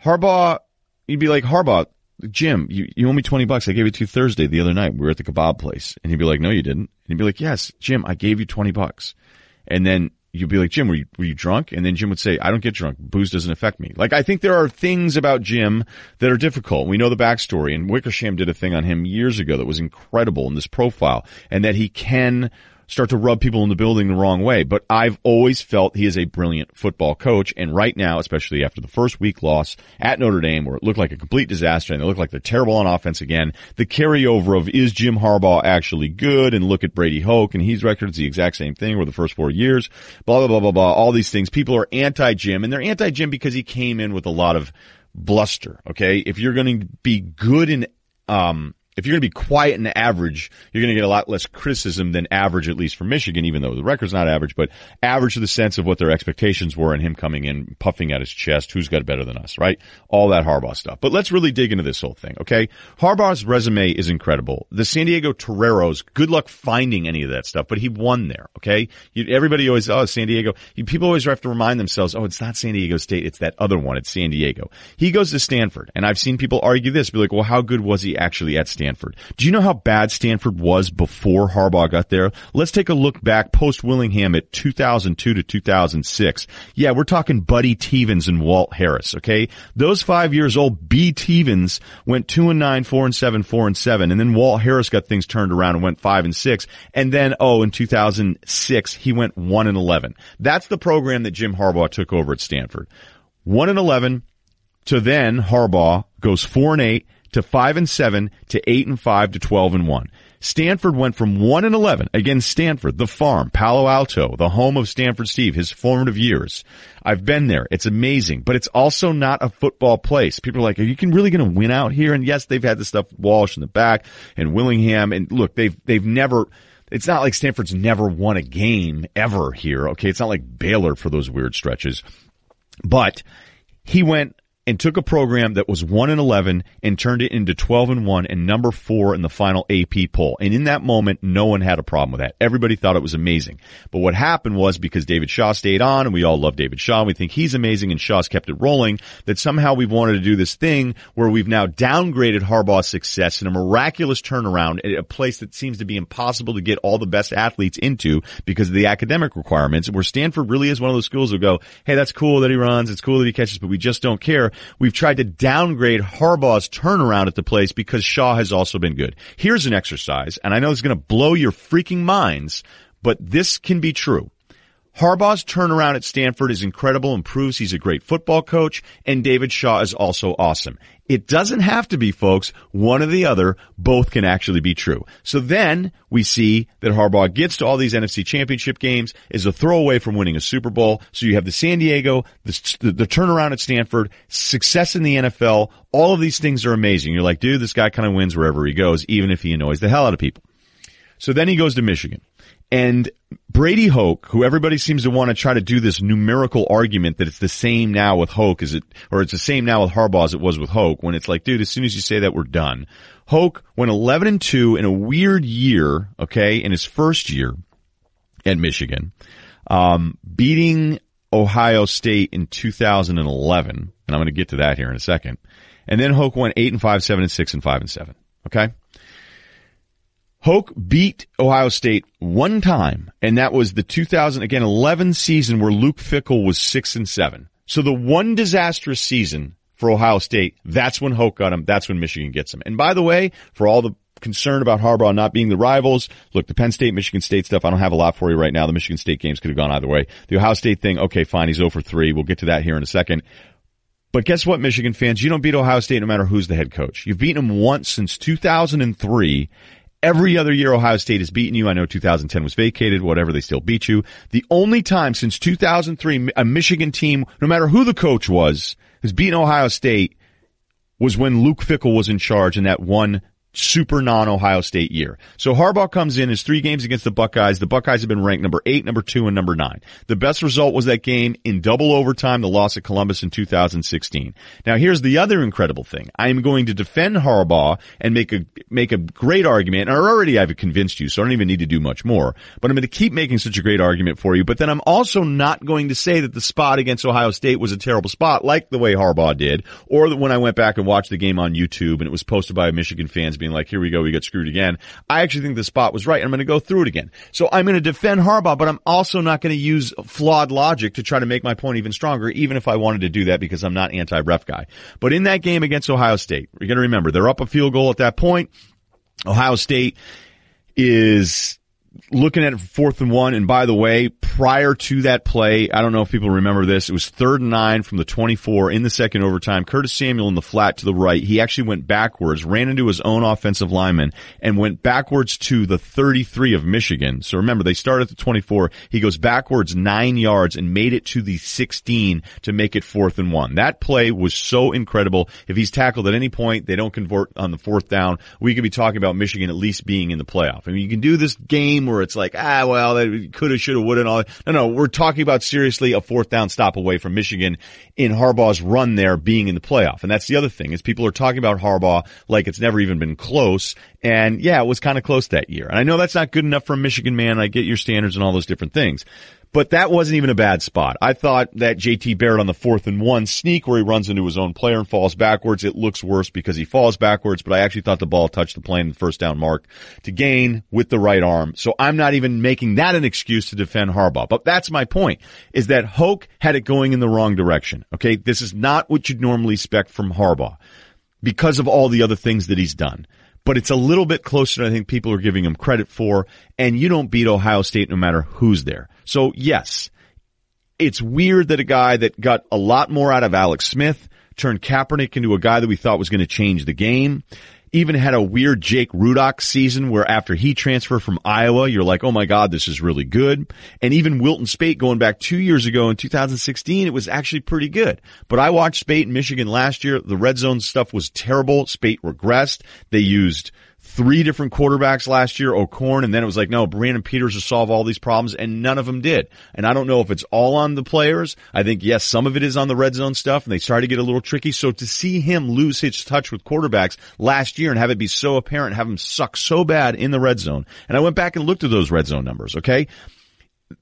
Harbaugh, you'd be like, Harbaugh, Jim, you, you owe me 20 bucks. I gave it to you Thursday the other night. We were at the kebab place. And he'd be like, no, you didn't. And he'd be like, yes, Jim, I gave you 20 bucks. And then you'd be like, Jim, were you, were you drunk? And then Jim would say, I don't get drunk. Booze doesn't affect me. Like, I think there are things about Jim that are difficult. We know the backstory and Wickersham did a thing on him years ago that was incredible in this profile and that he can start to rub people in the building the wrong way. But I've always felt he is a brilliant football coach. And right now, especially after the first week loss at Notre Dame, where it looked like a complete disaster and they look like they're terrible on offense again, the carryover of is Jim Harbaugh actually good? And look at Brady Hoke and his record is the exact same thing over the first four years, blah, blah, blah, blah, blah. All these things. People are anti-Jim and they're anti-Jim because he came in with a lot of bluster. Okay. If you're going to be good in, um, if you're going to be quiet and average, you're going to get a lot less criticism than average, at least for Michigan, even though the record's not average, but average to the sense of what their expectations were and him coming in, puffing at his chest, who's got better than us, right? All that Harbaugh stuff. But let's really dig into this whole thing, okay? Harbaugh's resume is incredible. The San Diego Toreros, good luck finding any of that stuff, but he won there, okay? You, everybody always, oh, San Diego. You, people always have to remind themselves, oh, it's not San Diego State, it's that other one, it's San Diego. He goes to Stanford, and I've seen people argue this, be like, well, how good was he actually at Stanford? Stanford. Do you know how bad Stanford was before Harbaugh got there? Let's take a look back post Willingham at 2002 to 2006. Yeah, we're talking Buddy Teevens and Walt Harris, okay? Those five years old, B. Teevens went two and nine, four and seven, four and seven, and then Walt Harris got things turned around and went five and six, and then, oh, in 2006, he went one and 11. That's the program that Jim Harbaugh took over at Stanford. One and 11 to then Harbaugh goes four and eight, to 5 and 7 to 8 and 5 to 12 and 1. Stanford went from 1 and 11 against Stanford, the farm, Palo Alto, the home of Stanford Steve, his formative years. I've been there. It's amazing, but it's also not a football place. People are like, are you can really going to win out here? And yes, they've had the stuff Walsh in the back and Willingham. And look, they've, they've never, it's not like Stanford's never won a game ever here. Okay. It's not like Baylor for those weird stretches, but he went and took a program that was 1 and 11 and turned it into 12 and 1 and number 4 in the final AP poll. And in that moment, no one had a problem with that. Everybody thought it was amazing. But what happened was because David Shaw stayed on and we all love David Shaw and we think he's amazing and Shaw's kept it rolling that somehow we've wanted to do this thing where we've now downgraded Harbaugh's success in a miraculous turnaround at a place that seems to be impossible to get all the best athletes into because of the academic requirements where Stanford really is one of those schools that go, Hey, that's cool that he runs. It's cool that he catches, but we just don't care. We've tried to downgrade Harbaugh's turnaround at the place because Shaw has also been good. Here's an exercise, and I know it's going to blow your freaking minds, but this can be true. Harbaugh's turnaround at Stanford is incredible and proves he's a great football coach, and David Shaw is also awesome. It doesn't have to be, folks, one or the other. Both can actually be true. So then we see that Harbaugh gets to all these NFC championship games, is a throwaway from winning a Super Bowl. So you have the San Diego, the, the, turnaround at Stanford, success in the NFL. All of these things are amazing. You're like, dude, this guy kind of wins wherever he goes, even if he annoys the hell out of people. So then he goes to Michigan. And Brady Hoke, who everybody seems to want to try to do this numerical argument that it's the same now with Hoke as it, or it's the same now with Harbaugh as it was with Hoke, when it's like, dude, as soon as you say that, we're done. Hoke went 11 and 2 in a weird year, okay, in his first year at Michigan, um, beating Ohio State in 2011, and I'm going to get to that here in a second. And then Hoke went 8 and 5, 7 and 6, and 5 and 7, okay? Hoke beat Ohio State one time, and that was the 2000 again 11 season where Luke Fickell was six and seven. So the one disastrous season for Ohio State, that's when Hoke got him. That's when Michigan gets him. And by the way, for all the concern about Harbaugh not being the rivals, look, the Penn State, Michigan State stuff, I don't have a lot for you right now. The Michigan State games could have gone either way. The Ohio State thing, okay, fine, he's oh over 3. We'll get to that here in a second. But guess what, Michigan fans? You don't beat Ohio State no matter who's the head coach. You've beaten them once since 2003. Every other year Ohio State has beaten you. I know 2010 was vacated, whatever, they still beat you. The only time since 2003 a Michigan team, no matter who the coach was, has beaten Ohio State was when Luke Fickell was in charge in that one super non-Ohio State year. So Harbaugh comes in his three games against the Buckeyes. The Buckeyes have been ranked number eight, number two, and number nine. The best result was that game in double overtime, the loss at Columbus in 2016. Now here's the other incredible thing. I am going to defend Harbaugh and make a, make a great argument. And already I've convinced you, so I don't even need to do much more, but I'm going to keep making such a great argument for you. But then I'm also not going to say that the spot against Ohio State was a terrible spot like the way Harbaugh did, or that when I went back and watched the game on YouTube and it was posted by a Michigan fans being like, here we go, we got screwed again. I actually think the spot was right. I'm going to go through it again. So I'm going to defend Harbaugh, but I'm also not going to use flawed logic to try to make my point even stronger, even if I wanted to do that because I'm not anti-ref guy. But in that game against Ohio State, you're going to remember they're up a field goal at that point. Ohio State is looking at it fourth and one. And by the way, prior to that play, I don't know if people remember this. It was third and nine from the 24 in the second overtime. Curtis Samuel in the flat to the right. He actually went backwards, ran into his own offensive lineman and went backwards to the 33 of Michigan. So remember, they started at the 24. He goes backwards nine yards and made it to the 16 to make it fourth and one. That play was so incredible. If he's tackled at any point, they don't convert on the fourth down. We could be talking about Michigan at least being in the playoff. I mean, you can do this game where it's like, ah, well, they coulda, shoulda, woulda, and all. No, no, we're talking about seriously a fourth down stop away from Michigan in Harbaugh's run there being in the playoff. And that's the other thing is people are talking about Harbaugh like it's never even been close. And yeah, it was kind of close that year. And I know that's not good enough for a Michigan man. I get your standards and all those different things. But that wasn't even a bad spot. I thought that JT Barrett on the fourth and one sneak where he runs into his own player and falls backwards. It looks worse because he falls backwards, but I actually thought the ball touched the plane in the first down mark to gain with the right arm. So I'm not even making that an excuse to defend Harbaugh. But that's my point is that Hoke had it going in the wrong direction. Okay. This is not what you'd normally expect from Harbaugh because of all the other things that he's done but it's a little bit closer than I think people are giving him credit for. And you don't beat Ohio State no matter who's there. So yes, it's weird that a guy that got a lot more out of Alex Smith turned Kaepernick into a guy that we thought was going to change the game even had a weird Jake Rudock season where after he transferred from Iowa, you're like, oh my God, this is really good. And even Wilton Speight going back two years ago in 2016, it was actually pretty good. But I watched Speight in Michigan last year. The red zone stuff was terrible. Speight regressed. They used three different quarterbacks last year, O'Korn, and then it was like, no, Brandon Peters will solve all these problems, and none of them did. And I don't know if it's all on the players. I think, yes, some of it is on the red zone stuff, and they started to get a little tricky. So to see him lose his touch with quarterbacks last year and have it be so apparent, have him suck so bad in the red zone. And I went back and looked at those red zone numbers, okay?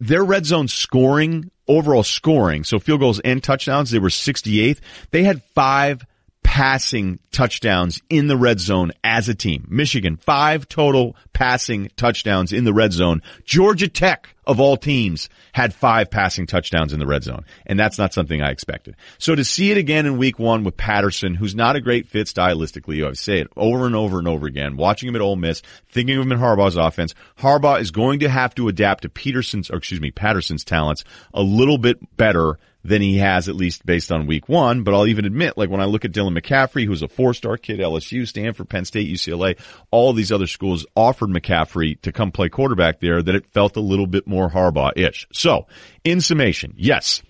Their red zone scoring, overall scoring, so field goals and touchdowns, they were 68th. They had five passing touchdowns in the red zone as a team. Michigan, five total passing touchdowns in the red zone. Georgia Tech, of all teams, had five passing touchdowns in the red zone. And that's not something I expected. So to see it again in week one with Patterson, who's not a great fit stylistically, I say it over and over and over again, watching him at Ole Miss, thinking of him in Harbaugh's offense, Harbaugh is going to have to adapt to Peterson's, or excuse me, Patterson's talents a little bit better than he has at least based on week one. But I'll even admit, like when I look at Dylan McCaffrey, who's a four-star kid, LSU, Stanford, Penn State, UCLA, all these other schools offered McCaffrey to come play quarterback there that it felt a little bit more Harbaugh-ish. So in summation, yes.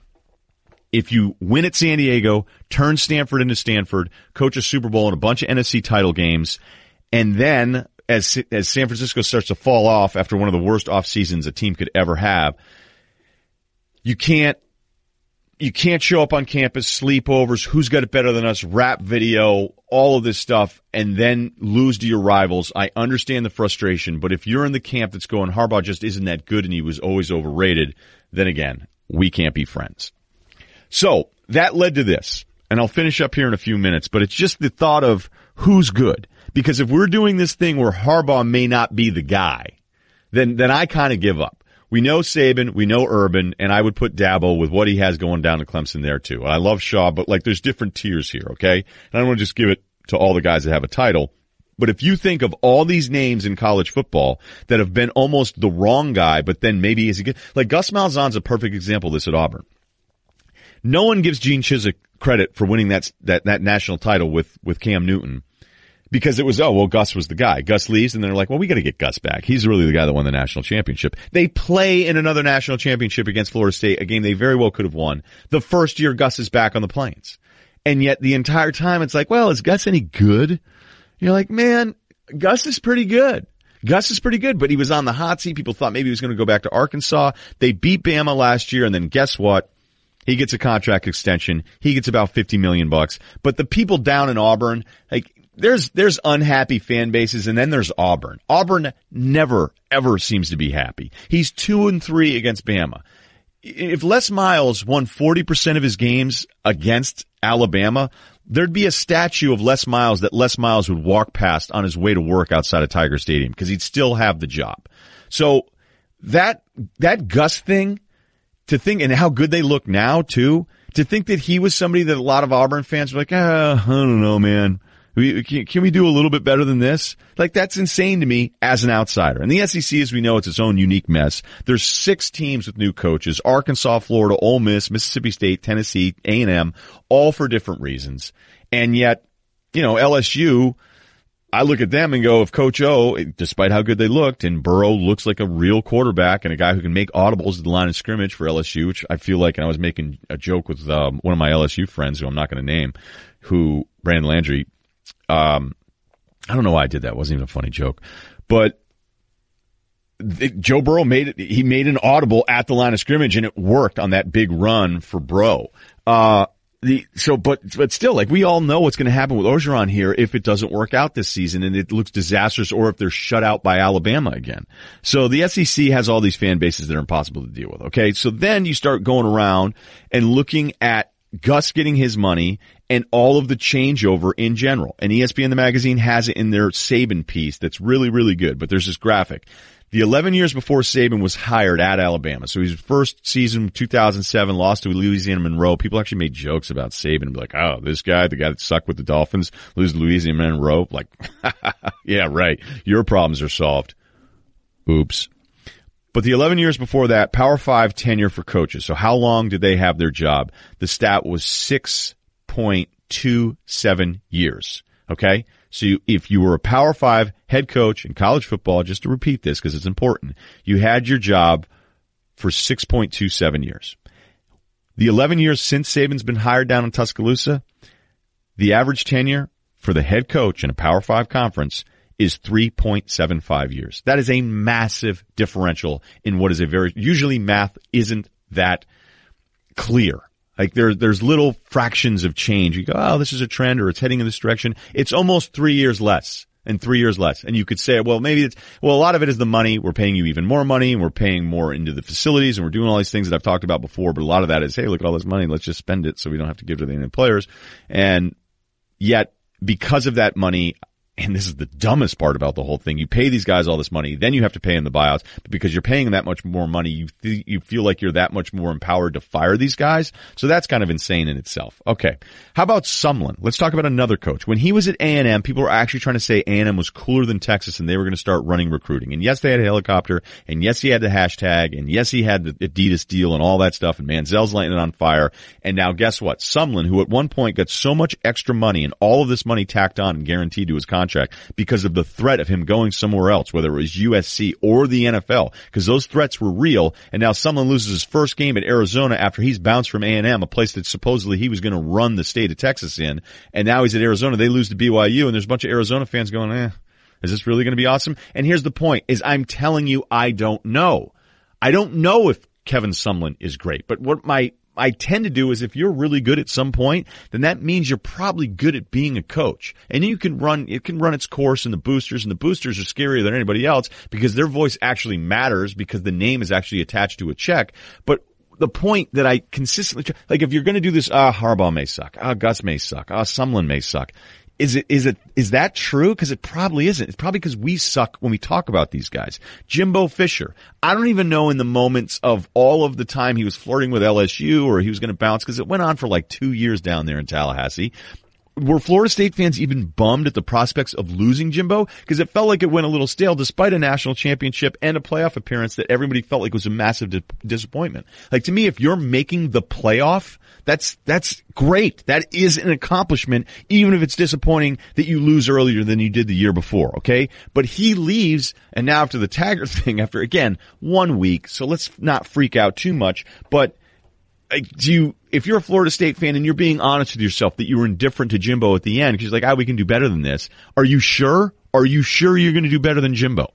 If you win at San Diego, turn Stanford into Stanford, coach a Super Bowl and a bunch of NFC title games, and then as as San Francisco starts to fall off after one of the worst off seasons a team could ever have, you can't you can't show up on campus, sleepovers, who's got it better than us, rap video, all of this stuff, and then lose to your rivals. I understand the frustration, but if you're in the camp that's going, Harbaugh just isn't that good and he was always overrated, then again, we can't be friends. So that led to this, and I'll finish up here in a few minutes, but it's just the thought of who's good. Because if we're doing this thing where Harbaugh may not be the guy, then, then I kind of give up we know Saban, we know Urban, and I would put Dabo with what he has going down to Clemson there too. I love Shaw, but like there's different tiers here, okay? And I don't want to just give it to all the guys that have a title. But if you think of all these names in college football that have been almost the wrong guy, but then maybe is he good? Like Gus Malzahn's a perfect example of this at Auburn. No one gives Gene Chizik credit for winning that, that, that national title with, with Cam Newton because it was, oh, well, Gus was the guy. Gus leaves and they're like, well, we got to get Gus back. He's really the guy that won the national championship. They play in another national championship against Florida State, a game they very well could have won the first year Gus is back on the plains. And yet the entire time it's like, well, is Gus any good? You're like, man, Gus is pretty good. Gus is pretty good, but he was on the hot seat. People thought maybe he was going to go back to Arkansas. They beat Bama last year and then guess what? He gets a contract extension. He gets about 50 million bucks. But the people down in Auburn, like, there's, there's unhappy fan bases and then there's Auburn. Auburn never, ever seems to be happy. He's two and three against Bama. If Les Miles won 40% of his games against Alabama, there'd be a statue of Les Miles that Les Miles would walk past on his way to work outside of Tiger Stadium because he'd still have the job. So that, that Gus thing to think and how good they look now too, to think that he was somebody that a lot of Auburn fans were like, ah, I don't know, man. We, can, can we do a little bit better than this? Like that's insane to me as an outsider. And the SEC, as we know, it's its own unique mess. There's six teams with new coaches: Arkansas, Florida, Ole Miss, Mississippi State, Tennessee, A and M, all for different reasons. And yet, you know, LSU. I look at them and go, if Coach O, despite how good they looked, and Burrow looks like a real quarterback and a guy who can make audibles at the line of scrimmage for LSU, which I feel like, and I was making a joke with um, one of my LSU friends who I'm not going to name, who Brandon Landry um, I don't know why I did that. It wasn't even a funny joke, but Joe Burrow made it. He made an audible at the line of scrimmage, and it worked on that big run for Bro. Uh, the so, but but still, like we all know what's going to happen with Orgeron here if it doesn't work out this season and it looks disastrous, or if they're shut out by Alabama again. So the SEC has all these fan bases that are impossible to deal with. Okay, so then you start going around and looking at Gus getting his money and all of the changeover in general. And ESPN the magazine has it in their Saban piece that's really, really good. But there's this graphic. The 11 years before Saban was hired at Alabama. So his first season, 2007, lost to Louisiana Monroe. People actually made jokes about Saban and be like, oh, this guy, the guy that sucked with the Dolphins, lose Louisiana Monroe. Like, yeah, right. Your problems are solved. Oops. But the 11 years before that, Power 5 tenure for coaches. So how long did they have their job? The stat was 6.27 years. Okay. So you, if you were a Power 5 head coach in college football, just to repeat this because it's important, you had your job for 6.27 years. The 11 years since Saban's been hired down in Tuscaloosa, the average tenure for the head coach in a Power 5 conference is 3.75 years. That is a massive differential in what is a very, usually math isn't that clear. Like there, there's little fractions of change. You go, oh, this is a trend or it's heading in this direction. It's almost three years less and three years less. And you could say, well, maybe it's, well, a lot of it is the money. We're paying you even more money and we're paying more into the facilities and we're doing all these things that I've talked about before. But a lot of that is, hey, look at all this money. Let's just spend it so we don't have to give to the players. And yet because of that money, and this is the dumbest part about the whole thing. You pay these guys all this money, then you have to pay in the buyouts, but because you're paying that much more money, you th- you feel like you're that much more empowered to fire these guys. So that's kind of insane in itself. Okay, how about Sumlin? Let's talk about another coach. When he was at A and M, people were actually trying to say A and M was cooler than Texas, and they were going to start running recruiting. And yes, they had a helicopter, and yes, he had the hashtag, and yes, he had the Adidas deal and all that stuff. And Manziel's lighting it on fire. And now, guess what? Sumlin, who at one point got so much extra money and all of this money tacked on and guaranteed to his contract because of of the threat of him going somewhere else, whether it was USC or the NFL, because those threats were real. And now Sumlin loses his first game at Arizona after he's bounced from A&M, a place that supposedly he was going to run the state of Texas in. And now he's at Arizona. They lose to BYU and there's a bunch of Arizona fans going, eh, is this really going to be awesome? And here's the point is I'm telling you, I don't know. I don't know if Kevin Sumlin is great, but what my I tend to do is if you're really good at some point, then that means you're probably good at being a coach. And you can run, it can run its course in the boosters and the boosters are scarier than anybody else because their voice actually matters because the name is actually attached to a check. But the point that I consistently, like if you're going to do this, ah, Harbaugh may suck, ah, Gus may suck, ah, Sumlin may suck. Is it, is it, is that true? Cause it probably isn't. It's probably because we suck when we talk about these guys. Jimbo Fisher. I don't even know in the moments of all of the time he was flirting with LSU or he was going to bounce because it went on for like two years down there in Tallahassee. Were Florida State fans even bummed at the prospects of losing Jimbo? Because it felt like it went a little stale despite a national championship and a playoff appearance that everybody felt like was a massive di- disappointment. Like to me, if you're making the playoff, that's, that's great. That is an accomplishment, even if it's disappointing that you lose earlier than you did the year before, okay? But he leaves, and now after the Taggart thing, after again, one week, so let's not freak out too much, but do you, if you're a Florida State fan and you're being honest with yourself that you were indifferent to Jimbo at the end because like, ah, we can do better than this. Are you sure? Are you sure you're going to do better than Jimbo?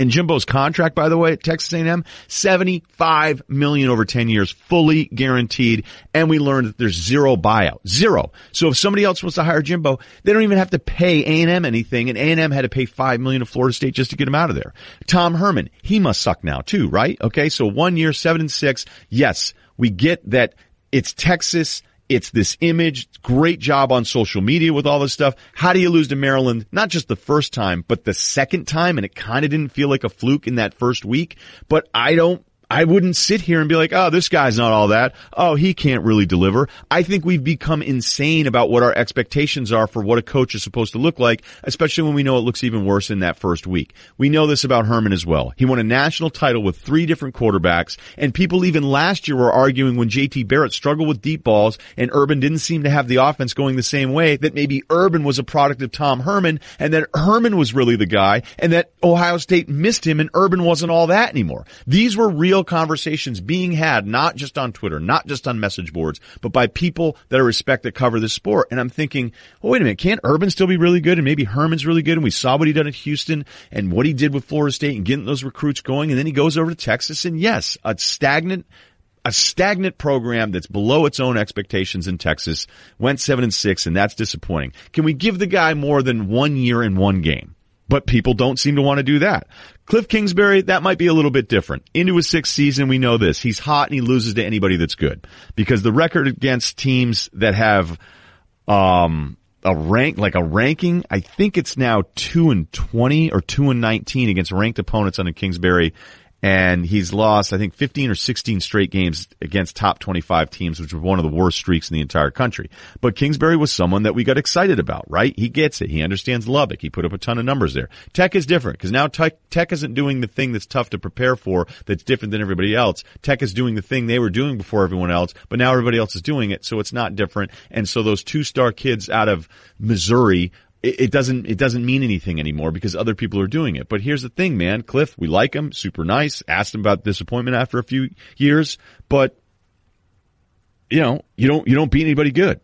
And Jimbo's contract, by the way, at Texas A&M, 75 million over 10 years, fully guaranteed. And we learned that there's zero buyout. Zero. So if somebody else wants to hire Jimbo, they don't even have to pay A&M anything. And A&M had to pay 5 million to Florida State just to get him out of there. Tom Herman, he must suck now too, right? Okay. So one year, seven and six. Yes, we get that it's Texas. It's this image. Great job on social media with all this stuff. How do you lose to Maryland? Not just the first time, but the second time. And it kind of didn't feel like a fluke in that first week, but I don't I wouldn't sit here and be like, oh, this guy's not all that. Oh, he can't really deliver. I think we've become insane about what our expectations are for what a coach is supposed to look like, especially when we know it looks even worse in that first week. We know this about Herman as well. He won a national title with three different quarterbacks, and people even last year were arguing when JT Barrett struggled with deep balls and Urban didn't seem to have the offense going the same way that maybe Urban was a product of Tom Herman and that Herman was really the guy and that Ohio State missed him and Urban wasn't all that anymore. These were real real conversations being had, not just on Twitter, not just on message boards, but by people that I respect that cover this sport. And I'm thinking, well, wait a minute, can't Urban still be really good? And maybe Herman's really good. And we saw what he done at Houston and what he did with Florida State and getting those recruits going. And then he goes over to Texas and yes, a stagnant a stagnant program that's below its own expectations in Texas went seven and six, and that's disappointing. Can we give the guy more than one year in one game? But people don't seem to want to do that. Cliff Kingsbury, that might be a little bit different. Into his sixth season, we know this. He's hot and he loses to anybody that's good. Because the record against teams that have, um, a rank, like a ranking, I think it's now 2 and 20 or 2 and 19 against ranked opponents under Kingsbury and he's lost, I think, 15 or 16 straight games against top 25 teams, which was one of the worst streaks in the entire country. But Kingsbury was someone that we got excited about, right? He gets it. He understands Lubbock. He put up a ton of numbers there. Tech is different because now Tech, Tech isn't doing the thing that's tough to prepare for that's different than everybody else. Tech is doing the thing they were doing before everyone else, but now everybody else is doing it, so it's not different. And so those two star kids out of Missouri it, it doesn't it doesn't mean anything anymore because other people are doing it. But here's the thing, man. Cliff, we like him, super nice. Asked him about disappointment after a few years, but you know, you don't you don't beat anybody good.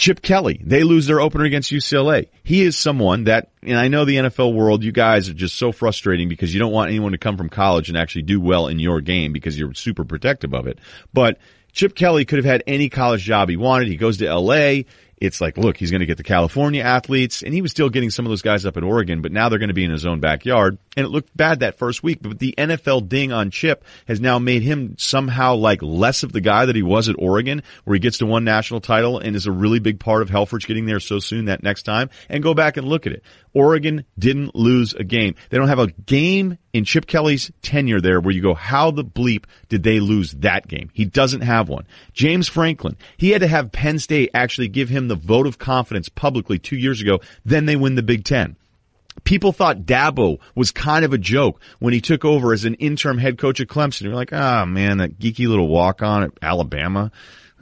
Chip Kelly, they lose their opener against UCLA. He is someone that, and I know the NFL world, you guys are just so frustrating because you don't want anyone to come from college and actually do well in your game because you're super protective of it. But Chip Kelly could have had any college job he wanted. He goes to LA it's like, look, he's going to get the California athletes, and he was still getting some of those guys up at Oregon, but now they're going to be in his own backyard. And it looked bad that first week, but the NFL ding on Chip has now made him somehow like less of the guy that he was at Oregon, where he gets to one national title and is a really big part of Helfrich getting there so soon that next time. And go back and look at it. Oregon didn't lose a game. They don't have a game in Chip Kelly's tenure there where you go, how the bleep did they lose that game? He doesn't have one. James Franklin, he had to have Penn State actually give him the vote of confidence publicly two years ago. Then they win the Big Ten. People thought Dabo was kind of a joke when he took over as an interim head coach at Clemson. You're like, ah, oh, man, that geeky little walk on at Alabama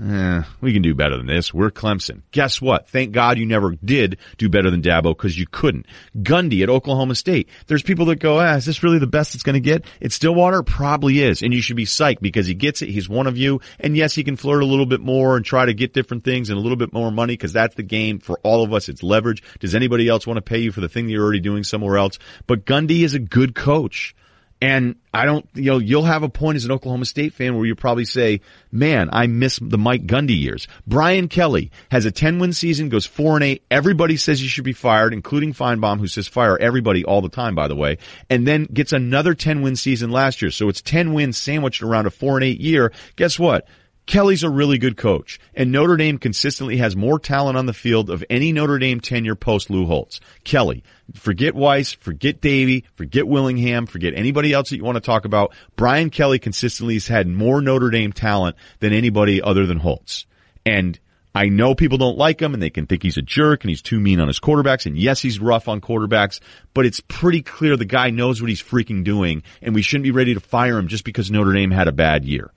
eh, we can do better than this. We're Clemson. Guess what? Thank God you never did do better than Dabo because you couldn't. Gundy at Oklahoma State. There's people that go, ah, is this really the best it's going to get? It's Stillwater? Probably is. And you should be psyched because he gets it. He's one of you. And yes, he can flirt a little bit more and try to get different things and a little bit more money because that's the game for all of us. It's leverage. Does anybody else want to pay you for the thing that you're already doing somewhere else? But Gundy is a good coach. And I don't, you know, you'll have a point as an Oklahoma State fan where you probably say, man, I miss the Mike Gundy years. Brian Kelly has a 10 win season, goes 4 and 8. Everybody says he should be fired, including Finebaum, who says fire everybody all the time, by the way, and then gets another 10 win season last year. So it's 10 wins sandwiched around a 4 and 8 year. Guess what? Kelly's a really good coach, and Notre Dame consistently has more talent on the field of any Notre Dame tenure post Lou Holtz. Kelly, forget Weis, forget Davie, forget Willingham, forget anybody else that you want to talk about. Brian Kelly consistently has had more Notre Dame talent than anybody other than Holtz. And I know people don't like him and they can think he's a jerk and he's too mean on his quarterbacks. And yes, he's rough on quarterbacks, but it's pretty clear the guy knows what he's freaking doing and we shouldn't be ready to fire him just because Notre Dame had a bad year.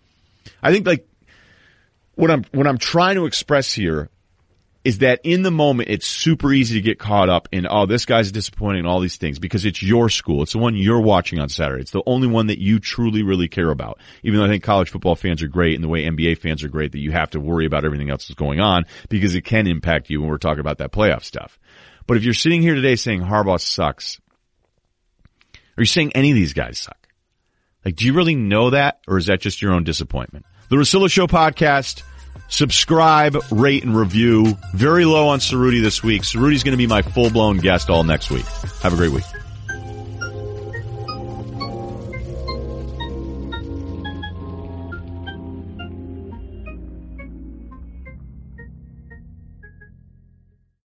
I think like what I'm, what I'm trying to express here is that in the moment it's super easy to get caught up in oh this guy's disappointing all these things because it's your school. It's the one you're watching on Saturday. It's the only one that you truly really care about. Even though I think college football fans are great and the way NBA fans are great that you have to worry about everything else that's going on because it can impact you when we're talking about that playoff stuff. But if you're sitting here today saying Harbaugh sucks are you saying any of these guys suck? Like do you really know that or is that just your own disappointment the Russillo Show podcast subscribe, rate, and review. Very low on Cerruti this week. Cerruti's going to be my full blown guest all next week. Have a great week.